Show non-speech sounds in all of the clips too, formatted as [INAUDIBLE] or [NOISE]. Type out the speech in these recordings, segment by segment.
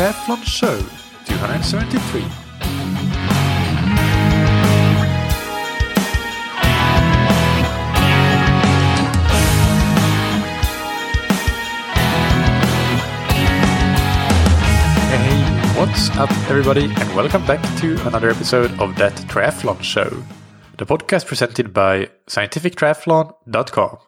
Triathlon Show 273. Hey, what's up, everybody, and welcome back to another episode of That Triathlon Show, the podcast presented by scientifictriathlon.com.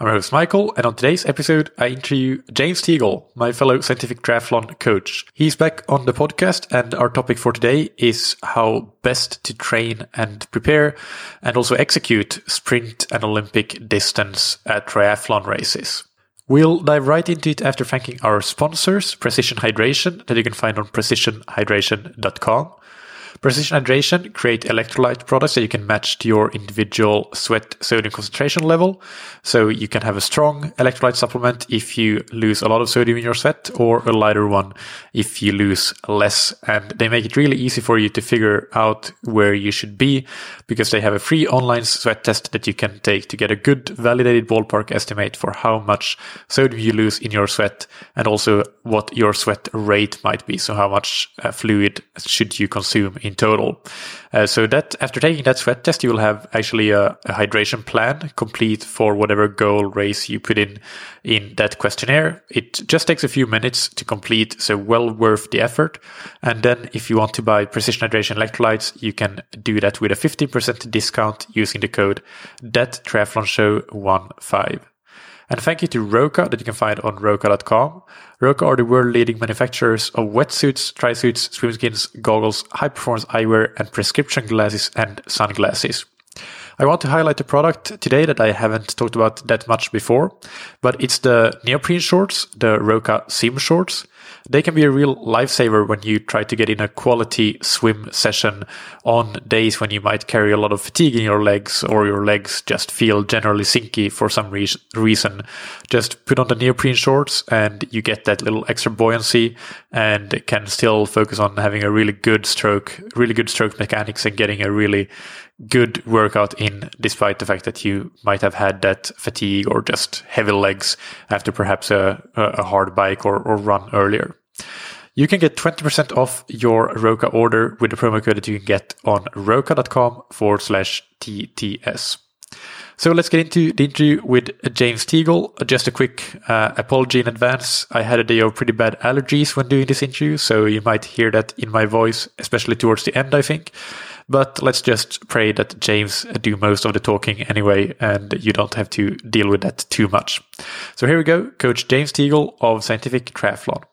I'm host Michael, and on today's episode, I interview James Teagle, my fellow scientific triathlon coach. He's back on the podcast, and our topic for today is how best to train and prepare and also execute sprint and Olympic distance at triathlon races. We'll dive right into it after thanking our sponsors, Precision Hydration, that you can find on precisionhydration.com. Precision Hydration create electrolyte products that you can match to your individual sweat sodium concentration level. So you can have a strong electrolyte supplement if you lose a lot of sodium in your sweat or a lighter one if you lose less. And they make it really easy for you to figure out where you should be because they have a free online sweat test that you can take to get a good validated ballpark estimate for how much sodium you lose in your sweat and also what your sweat rate might be. So how much uh, fluid should you consume in total. Uh, so that after taking that sweat test, you will have actually a, a, hydration plan complete for whatever goal race you put in in that questionnaire. It just takes a few minutes to complete, so well worth the effort. And then if you want to buy precision hydration electrolytes, you can do that with a 15% discount using the code that triathlon show 15. And thank you to Roka that you can find on roka.com. Roka are the world leading manufacturers of wetsuits, trisuits, swimskins, goggles, high performance eyewear, and prescription glasses and sunglasses. I want to highlight a product today that I haven't talked about that much before, but it's the neoprene shorts, the Roka Sim shorts. They can be a real lifesaver when you try to get in a quality swim session on days when you might carry a lot of fatigue in your legs or your legs just feel generally sinky for some re- reason. Just put on the neoprene shorts and you get that little extra buoyancy and can still focus on having a really good stroke, really good stroke mechanics and getting a really good workout in despite the fact that you might have had that fatigue or just heavy legs after perhaps a, a hard bike or, or run earlier. You can get 20% off your Roka order with the promo code that you can get on roka.com forward slash TTS. So let's get into the interview with James Teagle. Just a quick uh, apology in advance. I had a day of pretty bad allergies when doing this interview, so you might hear that in my voice, especially towards the end, I think. But let's just pray that James do most of the talking anyway, and you don't have to deal with that too much. So here we go, Coach James Teagle of Scientific Triathlon.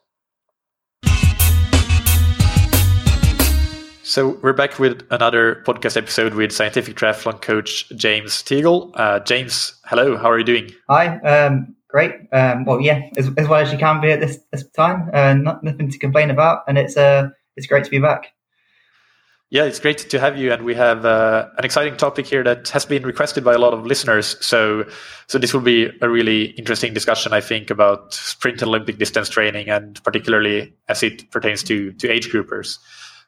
So we're back with another podcast episode with scientific triathlon coach James Teagle. Uh, James, hello. How are you doing? Hi. Um, great. Um, well, yeah, as, as, well as you can be at this, this time. Uh, not, nothing to complain about, and it's uh, it's great to be back. Yeah, it's great to have you, and we have uh, an exciting topic here that has been requested by a lot of listeners. So, so this will be a really interesting discussion, I think, about sprint and Olympic distance training, and particularly as it pertains to to age groupers.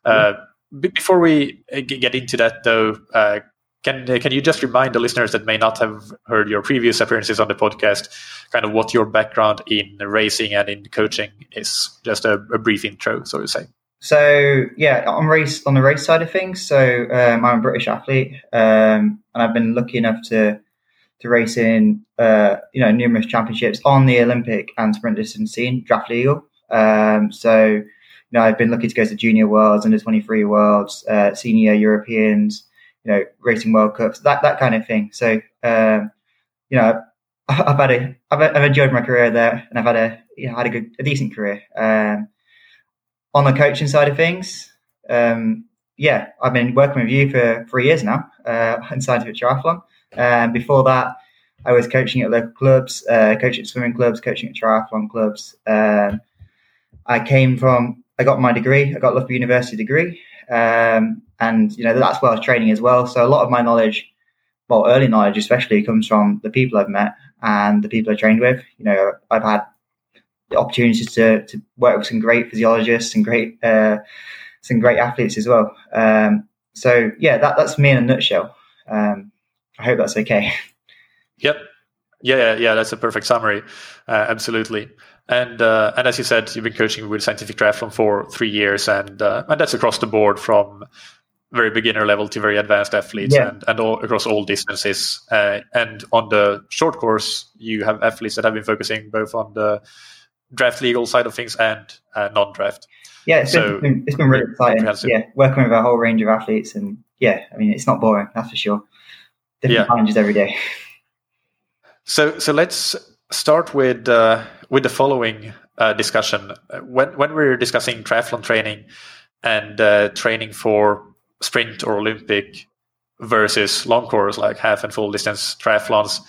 Uh, before we uh, get into that, though, uh, can can you just remind the listeners that may not have heard your previous appearances on the podcast, kind of what your background in racing and in coaching is? Just a, a brief intro, so to say. So yeah, on race on the race side of things. So um, I'm a British athlete, um, and I've been lucky enough to to race in uh, you know numerous championships on the Olympic and sprint distance scene, draft legal. Um, so you know I've been lucky to go to Junior Worlds, Under Twenty Three Worlds, uh, Senior Europeans, you know Racing World Cups, that that kind of thing. So um, you know I've had a I've, I've enjoyed my career there, and I've had a you know, had a good a decent career. Um, on the coaching side of things, um, yeah, I've been working with you for three years now uh, [LAUGHS] in scientific triathlon. And before that, I was coaching at local clubs, uh, coaching at swimming clubs, coaching at triathlon clubs. Um, I came from, I got my degree, I got Loughborough University degree, um, and you know that's where I was training as well. So a lot of my knowledge, well, early knowledge especially, comes from the people I've met and the people I trained with. You know, I've had opportunities to, to work with some great physiologists and great uh, some great athletes as well. Um, so yeah, that, that's me in a nutshell. Um, I hope that's okay. [LAUGHS] Yep. Yeah, yeah, that's a perfect summary. Uh, absolutely. And uh, and as you said, you've been coaching with Scientific Triathlon for three years, and uh, and that's across the board from very beginner level to very advanced athletes, Yeah. and and all, across all distances. Uh, and on the short course, you have athletes that have been focusing both on the draft legal side of things and uh, non-draft. Yeah, it's, So, been, it's been really exciting. Yeah, working with a whole range of athletes, and yeah, I mean, it's not boring, that's for sure. Different Yeah. challenges every day. So so let's start with uh, with the following uh, discussion. When when we're discussing triathlon training and uh, training for sprint or Olympic versus long course like half and full distance triathlons,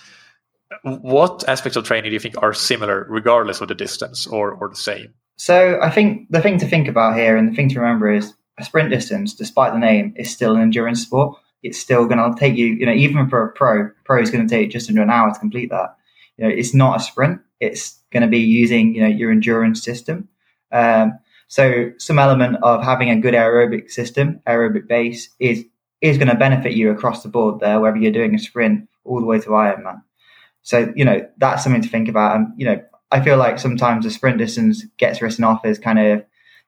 what aspects of training do you think are similar regardless of the distance or or the same? So I think the thing to think about here and the thing to remember is a sprint distance, despite the name, is still an endurance sport. It's still going to take you, you know, even for a pro, pro is going to take just under an hour to complete that. You know, it's not a sprint. It's going to be using, you know, your endurance system. Um, so some element of having a good aerobic system, aerobic base is, is going to benefit you across the board there, whether you're doing a sprint all the way to Ironman. So, you know, that's something to think about. And, you know, I feel like sometimes the sprint distance gets written off as kind of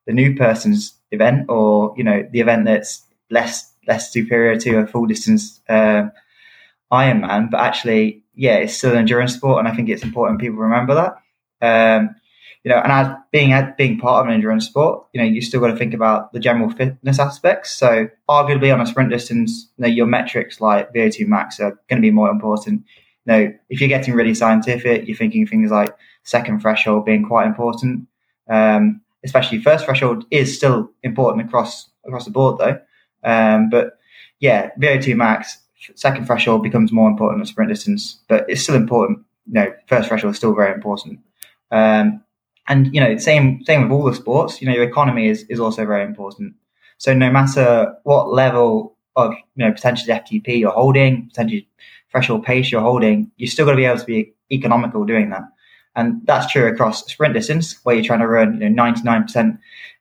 the new person's event or, you know, the event that's less less superior to a full distance um Ironman. But actually, yeah, it's still an endurance sport. And I think it's important people remember that. Um, you know, and as being being part of an endurance sport, you know, you still got to think about the general fitness aspects. So, arguably, on a sprint distance, you know, your metrics like VO2 max are going to be more important. You know, if you're getting really scientific, you're thinking things like second threshold being quite important. Um, especially first threshold is still important across across the board, though. Um, but yeah, VO2 max, second threshold becomes more important than sprint distance, but it's still important. You know, first threshold is still very important. Um, and you know, same same with all the sports. You know, your economy is is also very important. So no matter what level of you know potentially FTP you're holding, potentially threshold pace you're holding, you're still going to be able to be economical doing that. And that's true across sprint distance, where you're trying to run you know 99%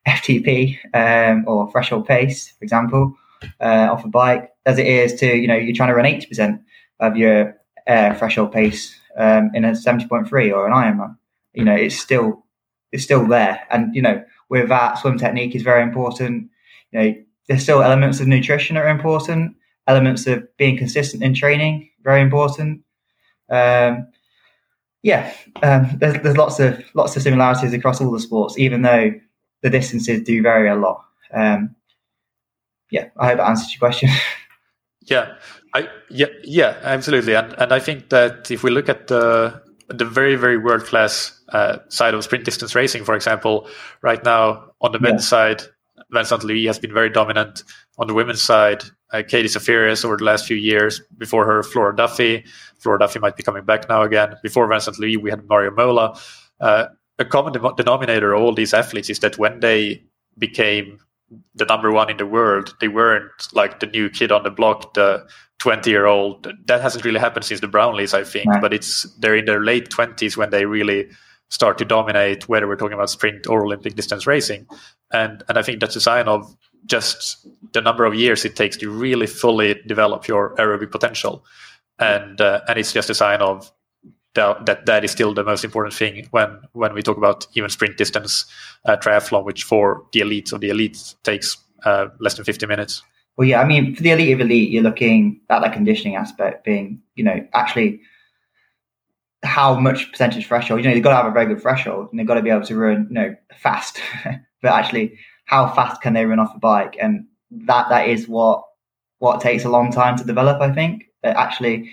FTP um, or threshold pace, for example, uh, off a bike, as it is to you know you're trying to run 80% of your uh, threshold pace um, in a 70.3 or an Ironman. You know, it's still it's still there, and you know with that, swim technique is very important. You know, there's still elements of nutrition that are important, elements of being consistent in training, very important. Um, yeah, um, there's, there's lots of lots of similarities across all the sports, even though the distances do vary a lot. Um, yeah, I hope that answers your question. [LAUGHS] Yeah, I yeah yeah absolutely, and and I think that if we look at the the very very world class uh, side of sprint distance racing, for example, right now on the men's side, Vincent Luis has been very dominant. On the women's side, uh, Katie Zaferes over the last few years. Before her, Flora Duffy. Flora Duffy might be coming back now again. Before Vincent Luis, we had Mario Mola. Uh, a common de- denominator of all these athletes is that when they became the number one in the world, they weren't like the new kid on the block, the 20 year old. That hasn't really happened since the Brownlees, I think, Right. but it's they're in their late 20s when they really start to dominate, whether we're talking about sprint or Olympic distance racing. And, and I think that's a sign of just the number of years it takes to really fully develop your aerobic potential. And, uh, and it's just a sign of that, that that is still the most important thing when when we talk about even sprint distance uh, triathlon, which for the elites of the elites takes uh, less than 50 minutes. Well, yeah, I mean, for the elite of elite, you're looking at that conditioning aspect being, you know, actually how much percentage threshold. You know, you've got to have a very good threshold and they've got to be able to run, you know, fast. [LAUGHS] but actually, how fast can they run off a bike? And that that is what what takes a long time to develop. I think that actually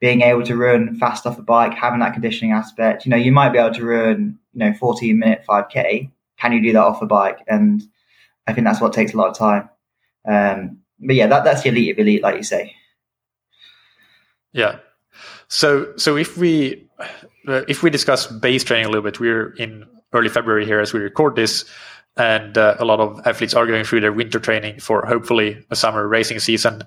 being able to run fast off a bike, having that conditioning aspect. You know, you might be able to run, you know, 14 minute 5k. Can you do that off a bike? And I think that's what takes a lot of time. Um, but yeah, that, that's the elite of elite, like you say. Yeah. So so if we if we discuss base training a little bit, we're in early February here as we record this, and uh, a lot of athletes are going through their winter training for hopefully a summer racing season.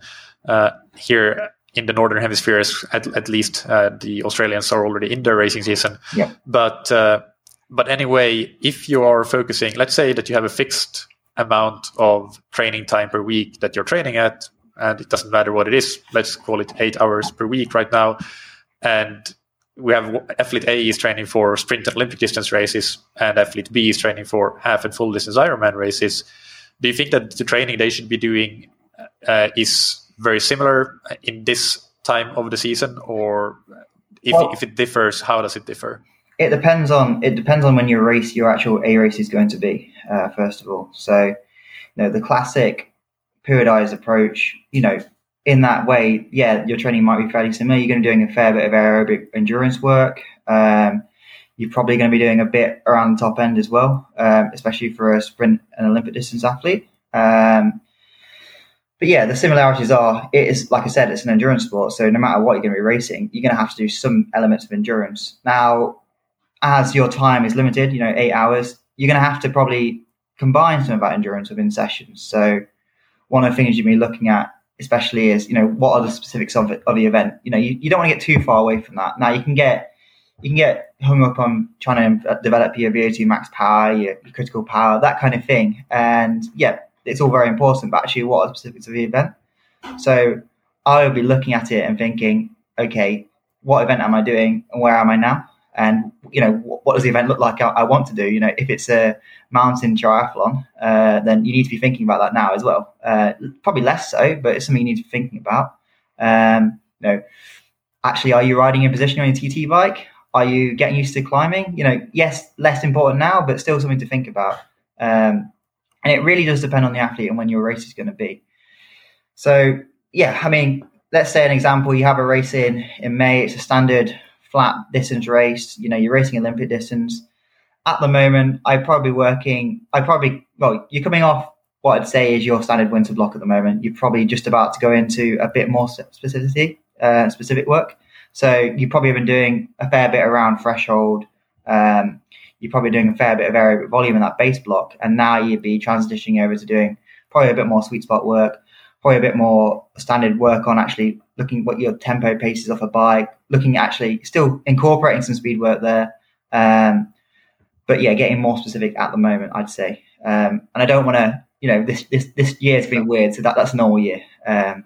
Uh, here in the northern hemisphere at, at least uh, the Australians are already in their racing season. Yeah. But uh, but anyway, if you are focusing, let's say that you have a fixed amount of training time per week that you're training at, and it doesn't matter what it is. Let's call it eight hours per week right now, and we have athlete A is training for sprint and Olympic distance races, and athlete B is training for half and full distance Ironman races. Do you think that the training they should be doing uh, is very similar in this time of the season, or if, well, if it differs, how does it differ? It depends on it depends on when your race, your actual A race is going to be. Uh, first of all, so you know the classic periodized approach. You know, in that way, yeah, your training might be fairly similar. You're going to be doing a fair bit of aerobic endurance work. Um, you're probably going to be doing a bit around the top end as well, um, especially for a sprint and Olympic distance athlete. Um, but yeah, the similarities are it is like I said, it's an endurance sport. So no matter what you're going to be racing, you're going to have to do some elements of endurance. Now, as your time is limited, you know, eight hours, you're going to have to probably combine some of that endurance within sessions. So one of the things you'll be looking at, especially is, you know, what are the specifics of, it, of the event? You know, you, you don't want to get too far away from that. Now you can get you can get hung up on trying to uh, develop your VO2 max power, your, your critical power, that kind of thing. And yeah, it's all very important, but actually, what are the specifics of the event? So I would be looking at it and thinking, okay, what event am I doing and where am I now? And you know, what, does the event look like? I, I, want to do. You know, if it's a mountain triathlon, uh, then you need to be thinking about that now as well. Uh, probably less so, but it's something you need to be thinking about. Um, you know, actually, are you riding in position on your TT bike? Are you getting used to climbing? You know, yes, less important now, but still something to think about. Um, and it really does depend on the athlete and when your race is going to be. So, yeah, I mean, let's say an example: you have a race in in May. It's a standard flat distance race. You know, you're racing Olympic distance. At the moment, I'm probably working. I probably well, you're coming off what I'd say is your standard winter block at the moment. You're probably just about to go into a bit more specificity, uh, specific work. So you probably have been doing a fair bit around threshold. Um, you're probably doing a fair bit of aerobic volume in that base block, and now you'd be transitioning over to doing probably a bit more sweet spot work, probably a bit more standard work on actually looking what your tempo paces off a bike, looking at actually still incorporating some speed work there. Um, but yeah, getting more specific at the moment, I'd say. Um, and I don't want to, you know, this this this year's been weird, so that that's a normal year. Um,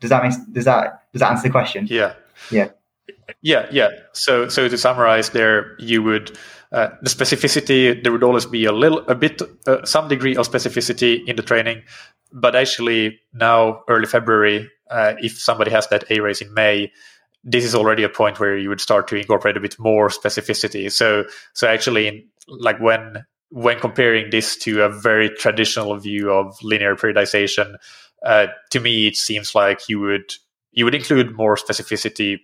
does that mean does that does that answer the question? Yeah. Yeah. Yeah, yeah. So so to summarize there, you would uh, the specificity there would always be a little a bit uh, some degree of specificity in the training but actually now early february uh, if somebody has that a race in may this is already a point where you would start to incorporate a bit more specificity so so actually like when when comparing this to a very traditional view of linear periodization uh, to me it seems like you would you would include more specificity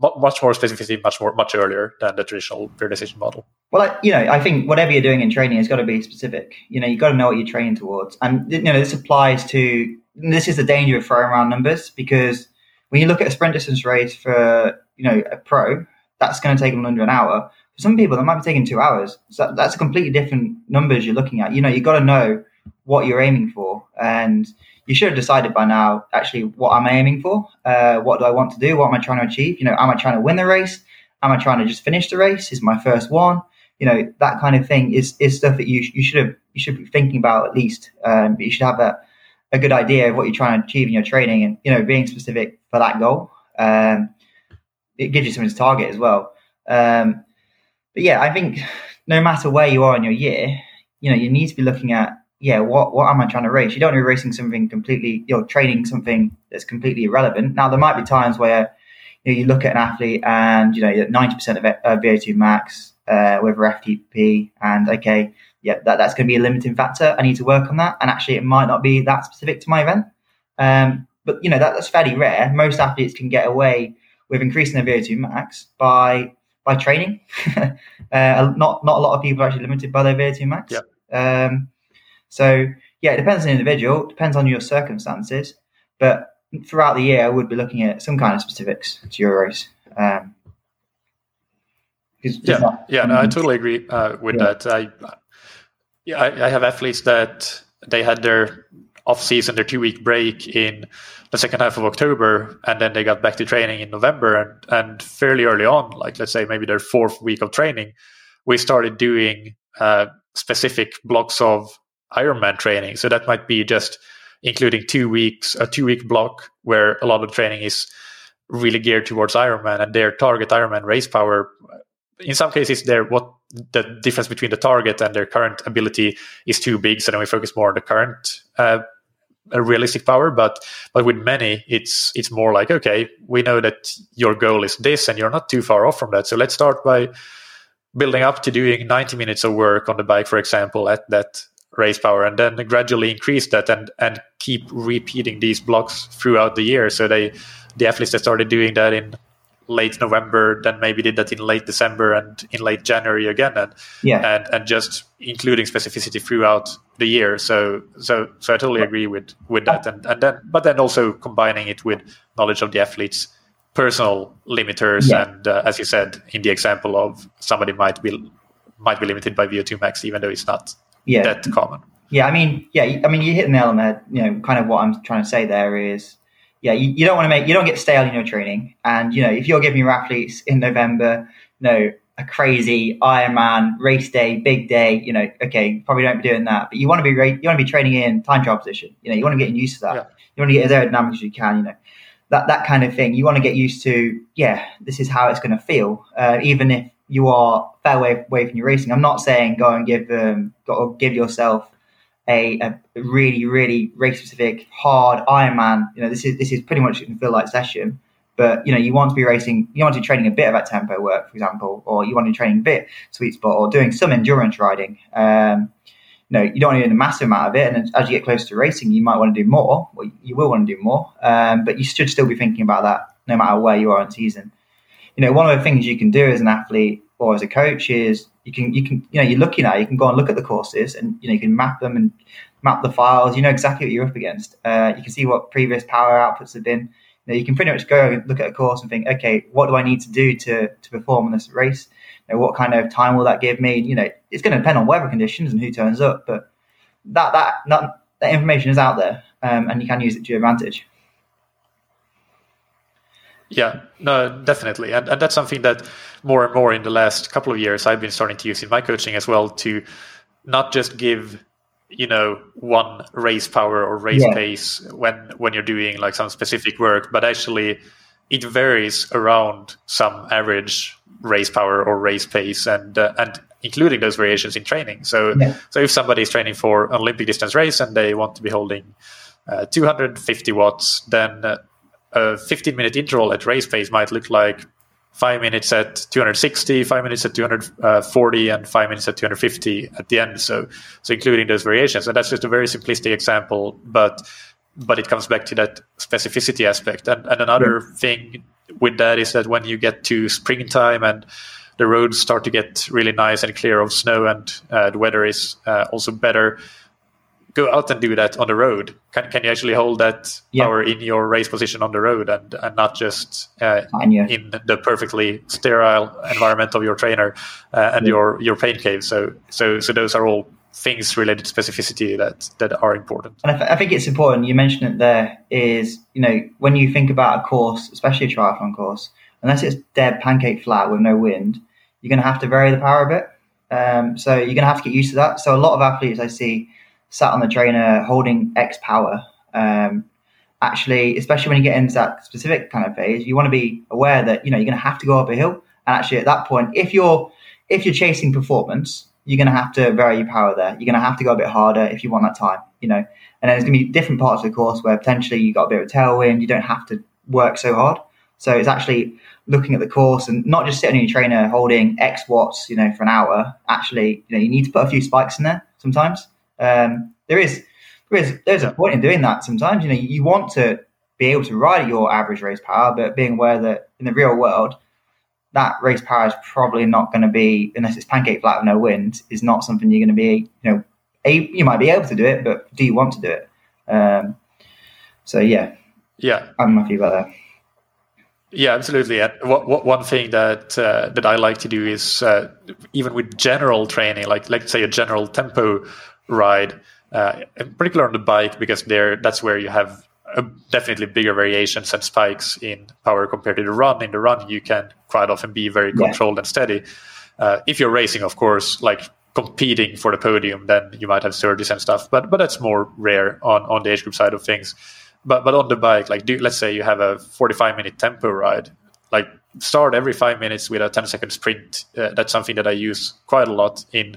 much more specificity, much more much earlier than the traditional periodization model. Well, I, you know, I think whatever you're doing in training has got to be specific. You know, you've got to know what you're training towards, and you know, this applies to. This is the danger of throwing around numbers because when you look at a sprint distance race for you know a pro, that's going to take them under an hour. For some people, that might be taking two hours. So that's a completely different numbers you're looking at. You know, you've got to know what you're aiming for, and you should have decided by now actually what am I aiming for? Uh, what do I want to do? What am I trying to achieve? You know, am I trying to win the race? Am I trying to just finish the race? Is my first one? You know, that kind of thing is is stuff that you you should have you should be thinking about at least. Um, but you should have a a good idea of what you're trying to achieve in your training, and you know, being specific for that goal. Um, it gives you something to target as well. Um, but yeah, I think no matter where you are in your year, you know, you need to be looking at yeah, what what am I trying to race? You don't want to be racing something completely, you're training something that's completely irrelevant. Now there might be times where you, know, you look at an athlete and you know ninety percent of uh, VO2 max uh, with FTP, and okay, yeah, that, that's going to be a limiting factor. I need to work on that, and actually, it might not be that specific to my event. Um, but you know that, that's fairly rare. Most athletes can get away with increasing their VO2 max by by training. [LAUGHS] uh, not not a lot of people are actually limited by their VO2 max. Yeah. Um, so yeah, it depends on the individual, depends on your circumstances, but throughout the year, I would be looking at some kind of specifics to your race. Um, yeah, not, yeah, no, I totally agree uh, with yeah. that. I, yeah, I, I, have athletes that they had their off season, their two week break in the second half of October, and then they got back to training in November, and and fairly early on, like let's say maybe their fourth week of training, we started doing uh, specific blocks of Ironman training. So that might be just including two weeks, a two week block where a lot of training is really geared towards Ironman and their target Ironman race power. In some cases, they're what the difference between the target and their current ability is too big. So then we focus more on the current uh, realistic power. But but with many, it's it's more like okay, we know that your goal is this, and you're not too far off from that. So let's start by building up to doing 90 minutes of work on the bike, for example, at that race power, and then gradually increase that and and keep repeating these blocks throughout the year. So they the athletes that started doing that in late November, then maybe did that in late December and in late January again, and Yeah. and and just including specificity throughout the year. So so so I totally agree with with that, and and then but then also combining it with knowledge of the athletes' personal limiters, Yeah. and uh, as you said in the example of somebody might be might be limited by VO2 max, even though it's not Yeah. that common. Yeah, I mean, yeah, I mean, you hit the nail on the head. You know, kind of what I'm trying to say there is, yeah, you, you don't want to make, you don't get stale in your training, and you know, if you're giving your athletes in November, you know, a crazy Ironman race day, big day, you know, okay, probably don't be doing that, but you want to be, you want to be training in time trial position. You know, you want to get used to that. Yeah. You want to get as aerodynamic as you can. You know, that that kind of thing. You want to get used to, yeah, this is how it's going to feel, uh, even if you are fair way away from your racing. I'm not saying go and give um, go give yourself a, a really really race specific hard Ironman. You know, this is this is pretty much to feel like session. But you know, you want to be racing, you want to be training a bit of that tempo work, for example, or you want to be training a bit sweet spot, or doing some endurance riding. Um, you know, you don't want to do a massive amount of it, and as you get closer to racing, you might want to do more. Well, you will want to do more, um, but you should still be thinking about that, no matter where you are in season. You know, one of the things you can do as an athlete or as a coach is you can you can you know you're looking at you can go and look at the courses and you know you can map them and map the files. You know exactly what you're up against. Uh, you can see what previous power outputs have been. You, know, you can pretty much go and look at a course and think, okay, what do I need to do to to perform in this race? You know, what kind of time will that give me? You know, it's going to depend on weather conditions and who turns up, but that that that, that information is out there, um, and you can use it to your advantage. Yeah, no, definitely. And, and that's something that more and more in the last couple of years I've been starting to use in my coaching as well to not just give, you know, one race power or race Yeah. pace when when you're doing like some specific work, but actually it varies around some average race power or race pace and uh, and including those variations in training. So Yeah. so if somebody is training for an Olympic distance race and they want to be holding uh, 250 watts, then uh, a 15 minute interval at race pace might look like five minutes at 260, five minutes at 240, and five minutes at 250 at the end. So, so including those variations, and that's just a very simplistic example, but but it comes back to that specificity aspect. And, and another thing with that is that when you get to springtime and the roads start to get really nice and clear of snow, and uh, the weather is uh, also better. Go out and do that on the road. Can, can you actually hold that Yeah. power in your race position on the road and, and not just uh, in the perfectly sterile environment of your trainer uh, and Yeah. your your pain cave. So so so those are all things related to specificity that that are important. and I, th- I think it's important. You mentioned it there. Is you know when you think about a course, especially a triathlon course, unless it's dead pancake flat with no wind, you're going to have to vary the power a bit. Um, so you're going to have to get used to that. So a lot of athletes I see sat on the trainer holding X power. Um, actually, especially when you get into that specific kind of phase, you want to be aware that you know you're going to have to go up a hill. And actually, at that point, if you're if you're chasing performance, you're going to have to vary your power there. You're going to have to go a bit harder if you want that time. You know, and then there's going to be different parts of the course where potentially you got a bit of a tailwind. You don't have to work so hard. So it's actually looking at the course and not just sitting on your trainer holding X watts, you know, for an hour. Actually, you know, you need to put a few spikes in there sometimes. Um, there is there is there's a point in doing that sometimes. You know, you want to be able to ride at your average race power, but being aware that in the real world, that race power is probably not going to be unless it's pancake flat with no wind. Is not something you're going to be. You know, a, you might be able to do it, but do you want to do it? Um, so yeah, Yeah, I'm happy about that. yeah, absolutely. And what, what, one thing that uh, that I like to do is uh, even with general training, like like say a general tempo ride, uh, in particular on the bike, because there that's where you have a definitely bigger variations and spikes in power compared to the run. In the run, you can quite often be very Yeah. controlled and steady. Uh, if you're racing, of course, like competing for the podium, then you might have surges and stuff. But but that's more rare on on the age group side of things. but but on the bike, like do let's say you have a 45 minute tempo ride, like start every five minutes with a 10 second sprint. Uh, that's something that I use quite a lot in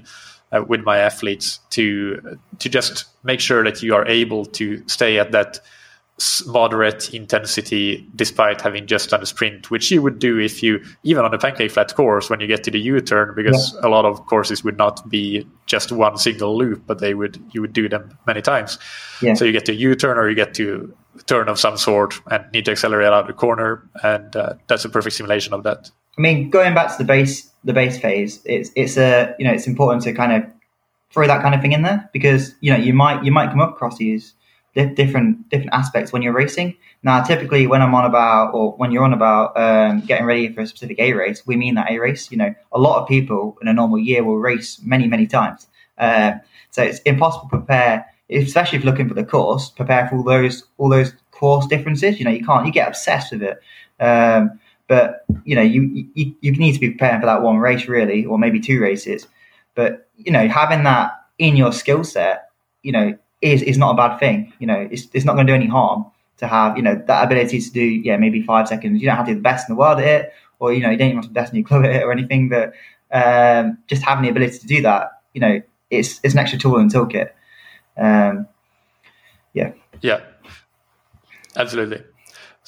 uh, with my athletes to to just make sure that you are able to stay at that moderate intensity despite having just done a sprint, which you would do if you even on a pancake flat course when you get to the U-turn, because yeah. a lot of courses would not be just one single loop, but they would you would do them many times. Yeah. So you get to U-turn or you get to turn of some sort and need to accelerate out of the corner, and uh, that's a perfect simulation of that. I mean, going back to the base the base phase, it's it's a you know it's important to kind of throw that kind of thing in there because you know you might you might come up across these different different aspects when you're racing. Now, typically, when I'm on about or when you're on about um, getting ready for a specific A race, we mean that A race. You know, a lot of people in a normal year will race many many times, uh, so it's impossible to prepare, especially if you're looking for the course. Prepare for all those all those course differences. You know, you can't you get obsessed with it. Um, but you know, you, you you need to be preparing for that one race really, or maybe two races. But you know, having that in your skill set, you know, is is not a bad thing. You know, it's it's not going to do any harm to have you know that ability to do yeah maybe five seconds. You don't have to be the best in the world at it, or you know you don't even have to be the best in your club [LAUGHS] at it or anything. But um, just having the ability to do that, you know, it's it's an extra tool in the toolkit. Um, yeah. Yeah. Absolutely.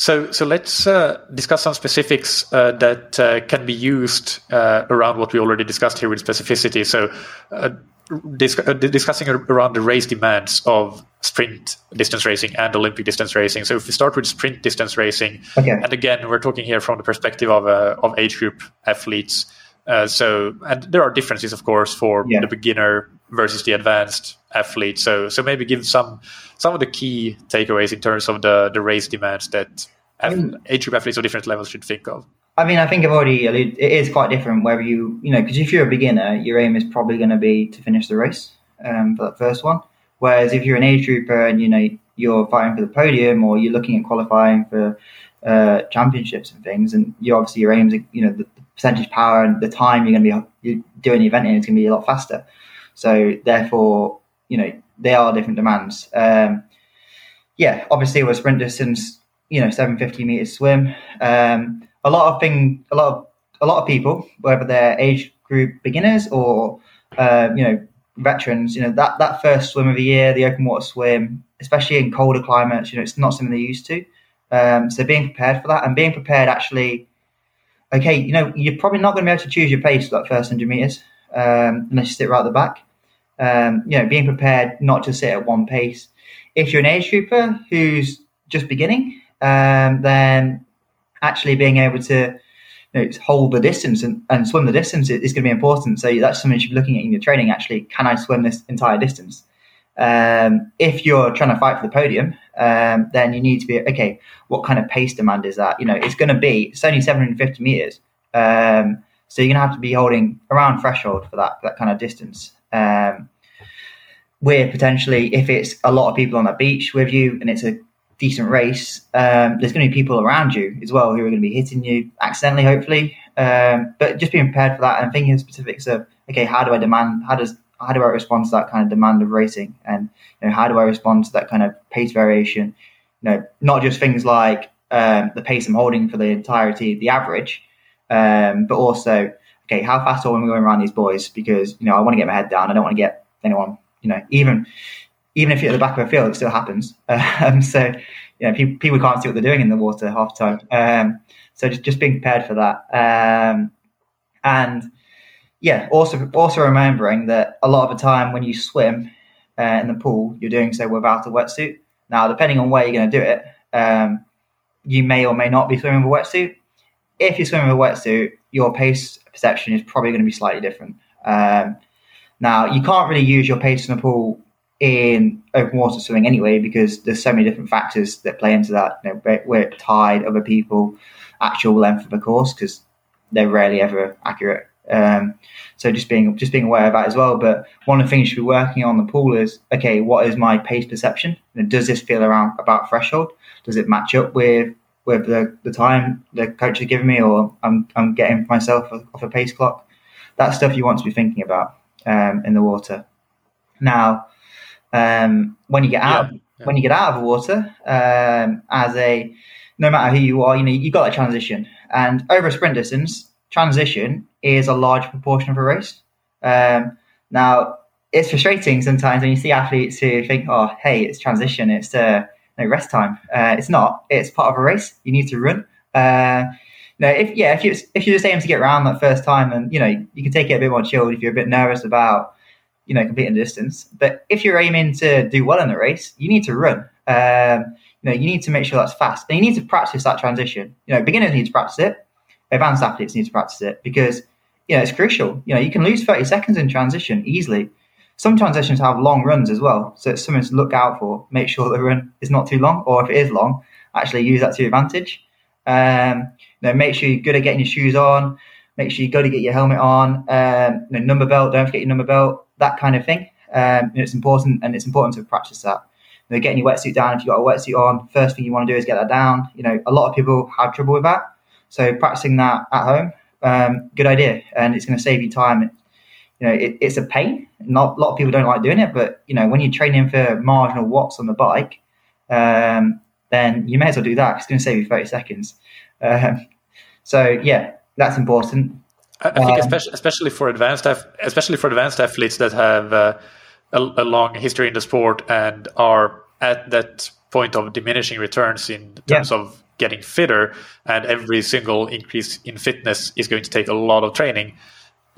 So, so let's uh, discuss some specifics uh, that uh, can be used uh, around what we already discussed here with specificity. So, uh, uh, discussing around the race demands of sprint distance racing and Olympic distance racing. So if we start with sprint distance racing, okay. and again, we're talking here from the perspective of uh, of age group athletes. Uh, so and there are differences, of course, for yeah. the beginner versus the advanced athlete. So so maybe give some some of the key takeaways in terms of the the race demands that I mean, age group athletes of different levels should think of. I mean, I think I've already alluded, it is quite different whether you, you know, because if you're a beginner, your aim is probably going to be to finish the race um, for that first one. Whereas if you're an age grouper and, you know, you're fighting for the podium or you're looking at qualifying for uh, championships and things, and you obviously your aims, you know, the, the percentage power and the time you're going to be you doing the event in is going to be a lot faster. So therefore, you know, they are different demands. Um, yeah, obviously with sprint distance, you know, 750 meters swim. Um, a lot of thing, a lot of a lot of people, whether they're age group beginners or uh, you know veterans, you know that that first swim of the year, the open water swim, especially in colder climates, you know it's not something they're used to. Um, so being prepared for that and being prepared actually, okay, you know you're probably not going to be able to choose your pace for that first hundred meters um, unless you sit right at the back. Um, you know, being prepared not to sit at one pace. If you're an age grouper who's just beginning, um, then actually being able to you know, hold the distance and, and swim the distance is, going to be important. So that's something you should be looking at in your training. Actually, can I swim this entire distance? Um, if you're trying to fight for the podium, um, then you need to be okay. What kind of pace demand is that? You know, it's going to be it's only 750 meters, um, so you're going to have to be holding around threshold for that that kind of distance. Um, where potentially, if it's a lot of people on a beach with you and it's a decent race, um, there's going to be people around you as well who are going to be hitting you accidentally, hopefully. Um, but just being prepared for that and thinking specifics of okay, how do I demand? How does how do I respond to that kind of demand of racing? And you know, how do I respond to that kind of pace variation? You know, not just things like um, the pace I'm holding for the entirety, the average, um, but also okay, how fast are we going around these buoys? Because you know, I want to get my head down. I don't want to get anyone. You know, even even if you're at the back of a field, it still happens. [LAUGHS] Um, so, you know, people, people can't see what they're doing in the water half the time. Um, so just, just being prepared for that. Um, and yeah, also, also remembering that a lot of the time when you swim uh, in the pool, you're doing so without a wetsuit. Now, depending on where you're going to do it, um, you may or may not be swimming with a wetsuit. If you're swimming with a wetsuit, your pace perception is probably going to be slightly different. Um, now, you can't really use your pace in the pool in open water swimming anyway because there's so many different factors that play into that. You know, where tide, other people, actual length of the course because they're rarely ever accurate. Um, so just being just being aware of that as well. But one of the things you should be working on the pool is okay, what is my pace perception? And does this feel around about threshold? Does it match up with with the, the time the coach is giving me, or I'm I'm getting myself off a pace clock? That's stuff you want to be thinking about um, in the water. Now, Um, when you get out, Yeah, yeah. when you get out of the water, um, as a no matter who you are, you know you got that transition, and over a sprint distance, transition is a large proportion of a race. Um, now it's frustrating sometimes when you see athletes who think, "Oh, hey, it's transition, it's uh, no rest time." Uh, it's not. It's part of a race. You need to run. Uh, no, if yeah, if you if you're just aiming to get around that first time, then you know you can take it a bit more chilled. If you're a bit nervous about you know completing the distance, but if you're aiming to do well in the race, you need to run. Um, you know, you need to make sure that's fast, and you need to practice that transition. You know, beginners need to practice it. Advanced athletes need to practice it because you know it's crucial. You know, you can lose 30 seconds in transition easily. Some transitions have long runs as well, so it's something to look out for. Make sure the run is not too long, or if it is long, actually use that to your advantage. Um, you know, make sure you're good at getting your shoes on. Make sure you're good at get your helmet on. Um, you know, number belt. Don't forget your number belt. That kind of thing. Um, it's important, and it's important to practice that. You know, getting your wetsuit down. If you've got a wetsuit on, first thing you want to do is get that down. You know, a lot of people have trouble with that. So practicing that at home, um, good idea, and it's going to save you time. You know, it, it's a pain. Not a lot of people don't like doing it, but you know, when you're training for marginal watts on the bike, um, then you may as well do that. It's going to save you 30 seconds. Um, so yeah, that's important. I, I think Um, especially especially for advanced especially for advanced athletes that have uh, a, a long history in the sport and are at that point of diminishing returns in Yeah. terms of getting fitter, and every single increase in fitness is going to take a lot of training.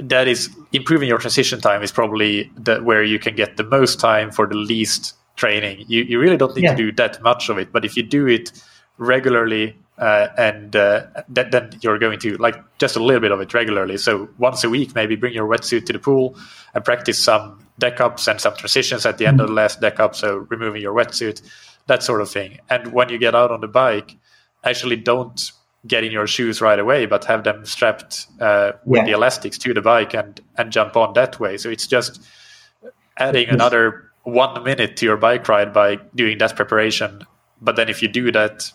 That is improving your transition time is probably the, where you can get the most time for the least training. You you really don't need Yeah. to do that much of it, but if you do it regularly uh, and uh, th- then you're going to like just a little bit of it regularly. So once a week, maybe bring your wetsuit to the pool and practice some deck ups and some transitions at the end of the last deck up. So removing your wetsuit, that sort of thing. And when you get out on the bike, actually don't get in your shoes right away, but have them strapped uh, with Yeah. the elastics to the bike and and jump on that way. So it's just adding another one minute to your bike ride by doing that preparation. But then if you do that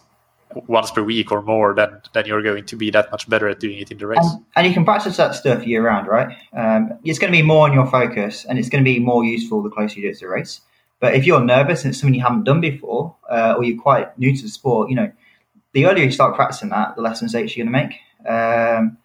once per week or more, then then you're going to be that much better at doing it in the race. And, and you can practice that stuff year round, right? Um, it's going to be more on your focus and it's going to be more useful the closer you do it to the race. But if you're nervous and it's something you haven't done before, uh, or you're quite new to the sport, you know, the earlier you start practicing that, the less mistakes you're going to make. Um,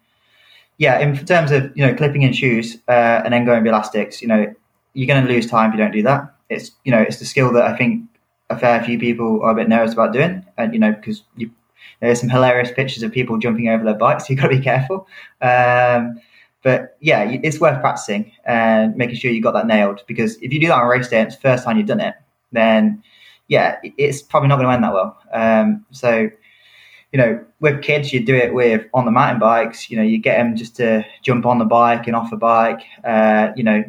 yeah, in terms of you know clipping in shoes uh, and then going with elastics, you know, you're going to lose time if you don't do that. It's you know it's the skill that I think a fair few people are a bit nervous about doing, and you know because you there's some hilarious pictures of people jumping over their bikes. So [LAUGHS] you've got to be careful. Um, but yeah, it's worth practicing and making sure you got that nailed. Because if you do that on race day and it's the first time you've done it, then yeah, it's probably not going to end that well. Um, so you know, with kids, you do it with on the mountain bikes. You know, you get them just to jump on the bike and off the bike. Uh, you know,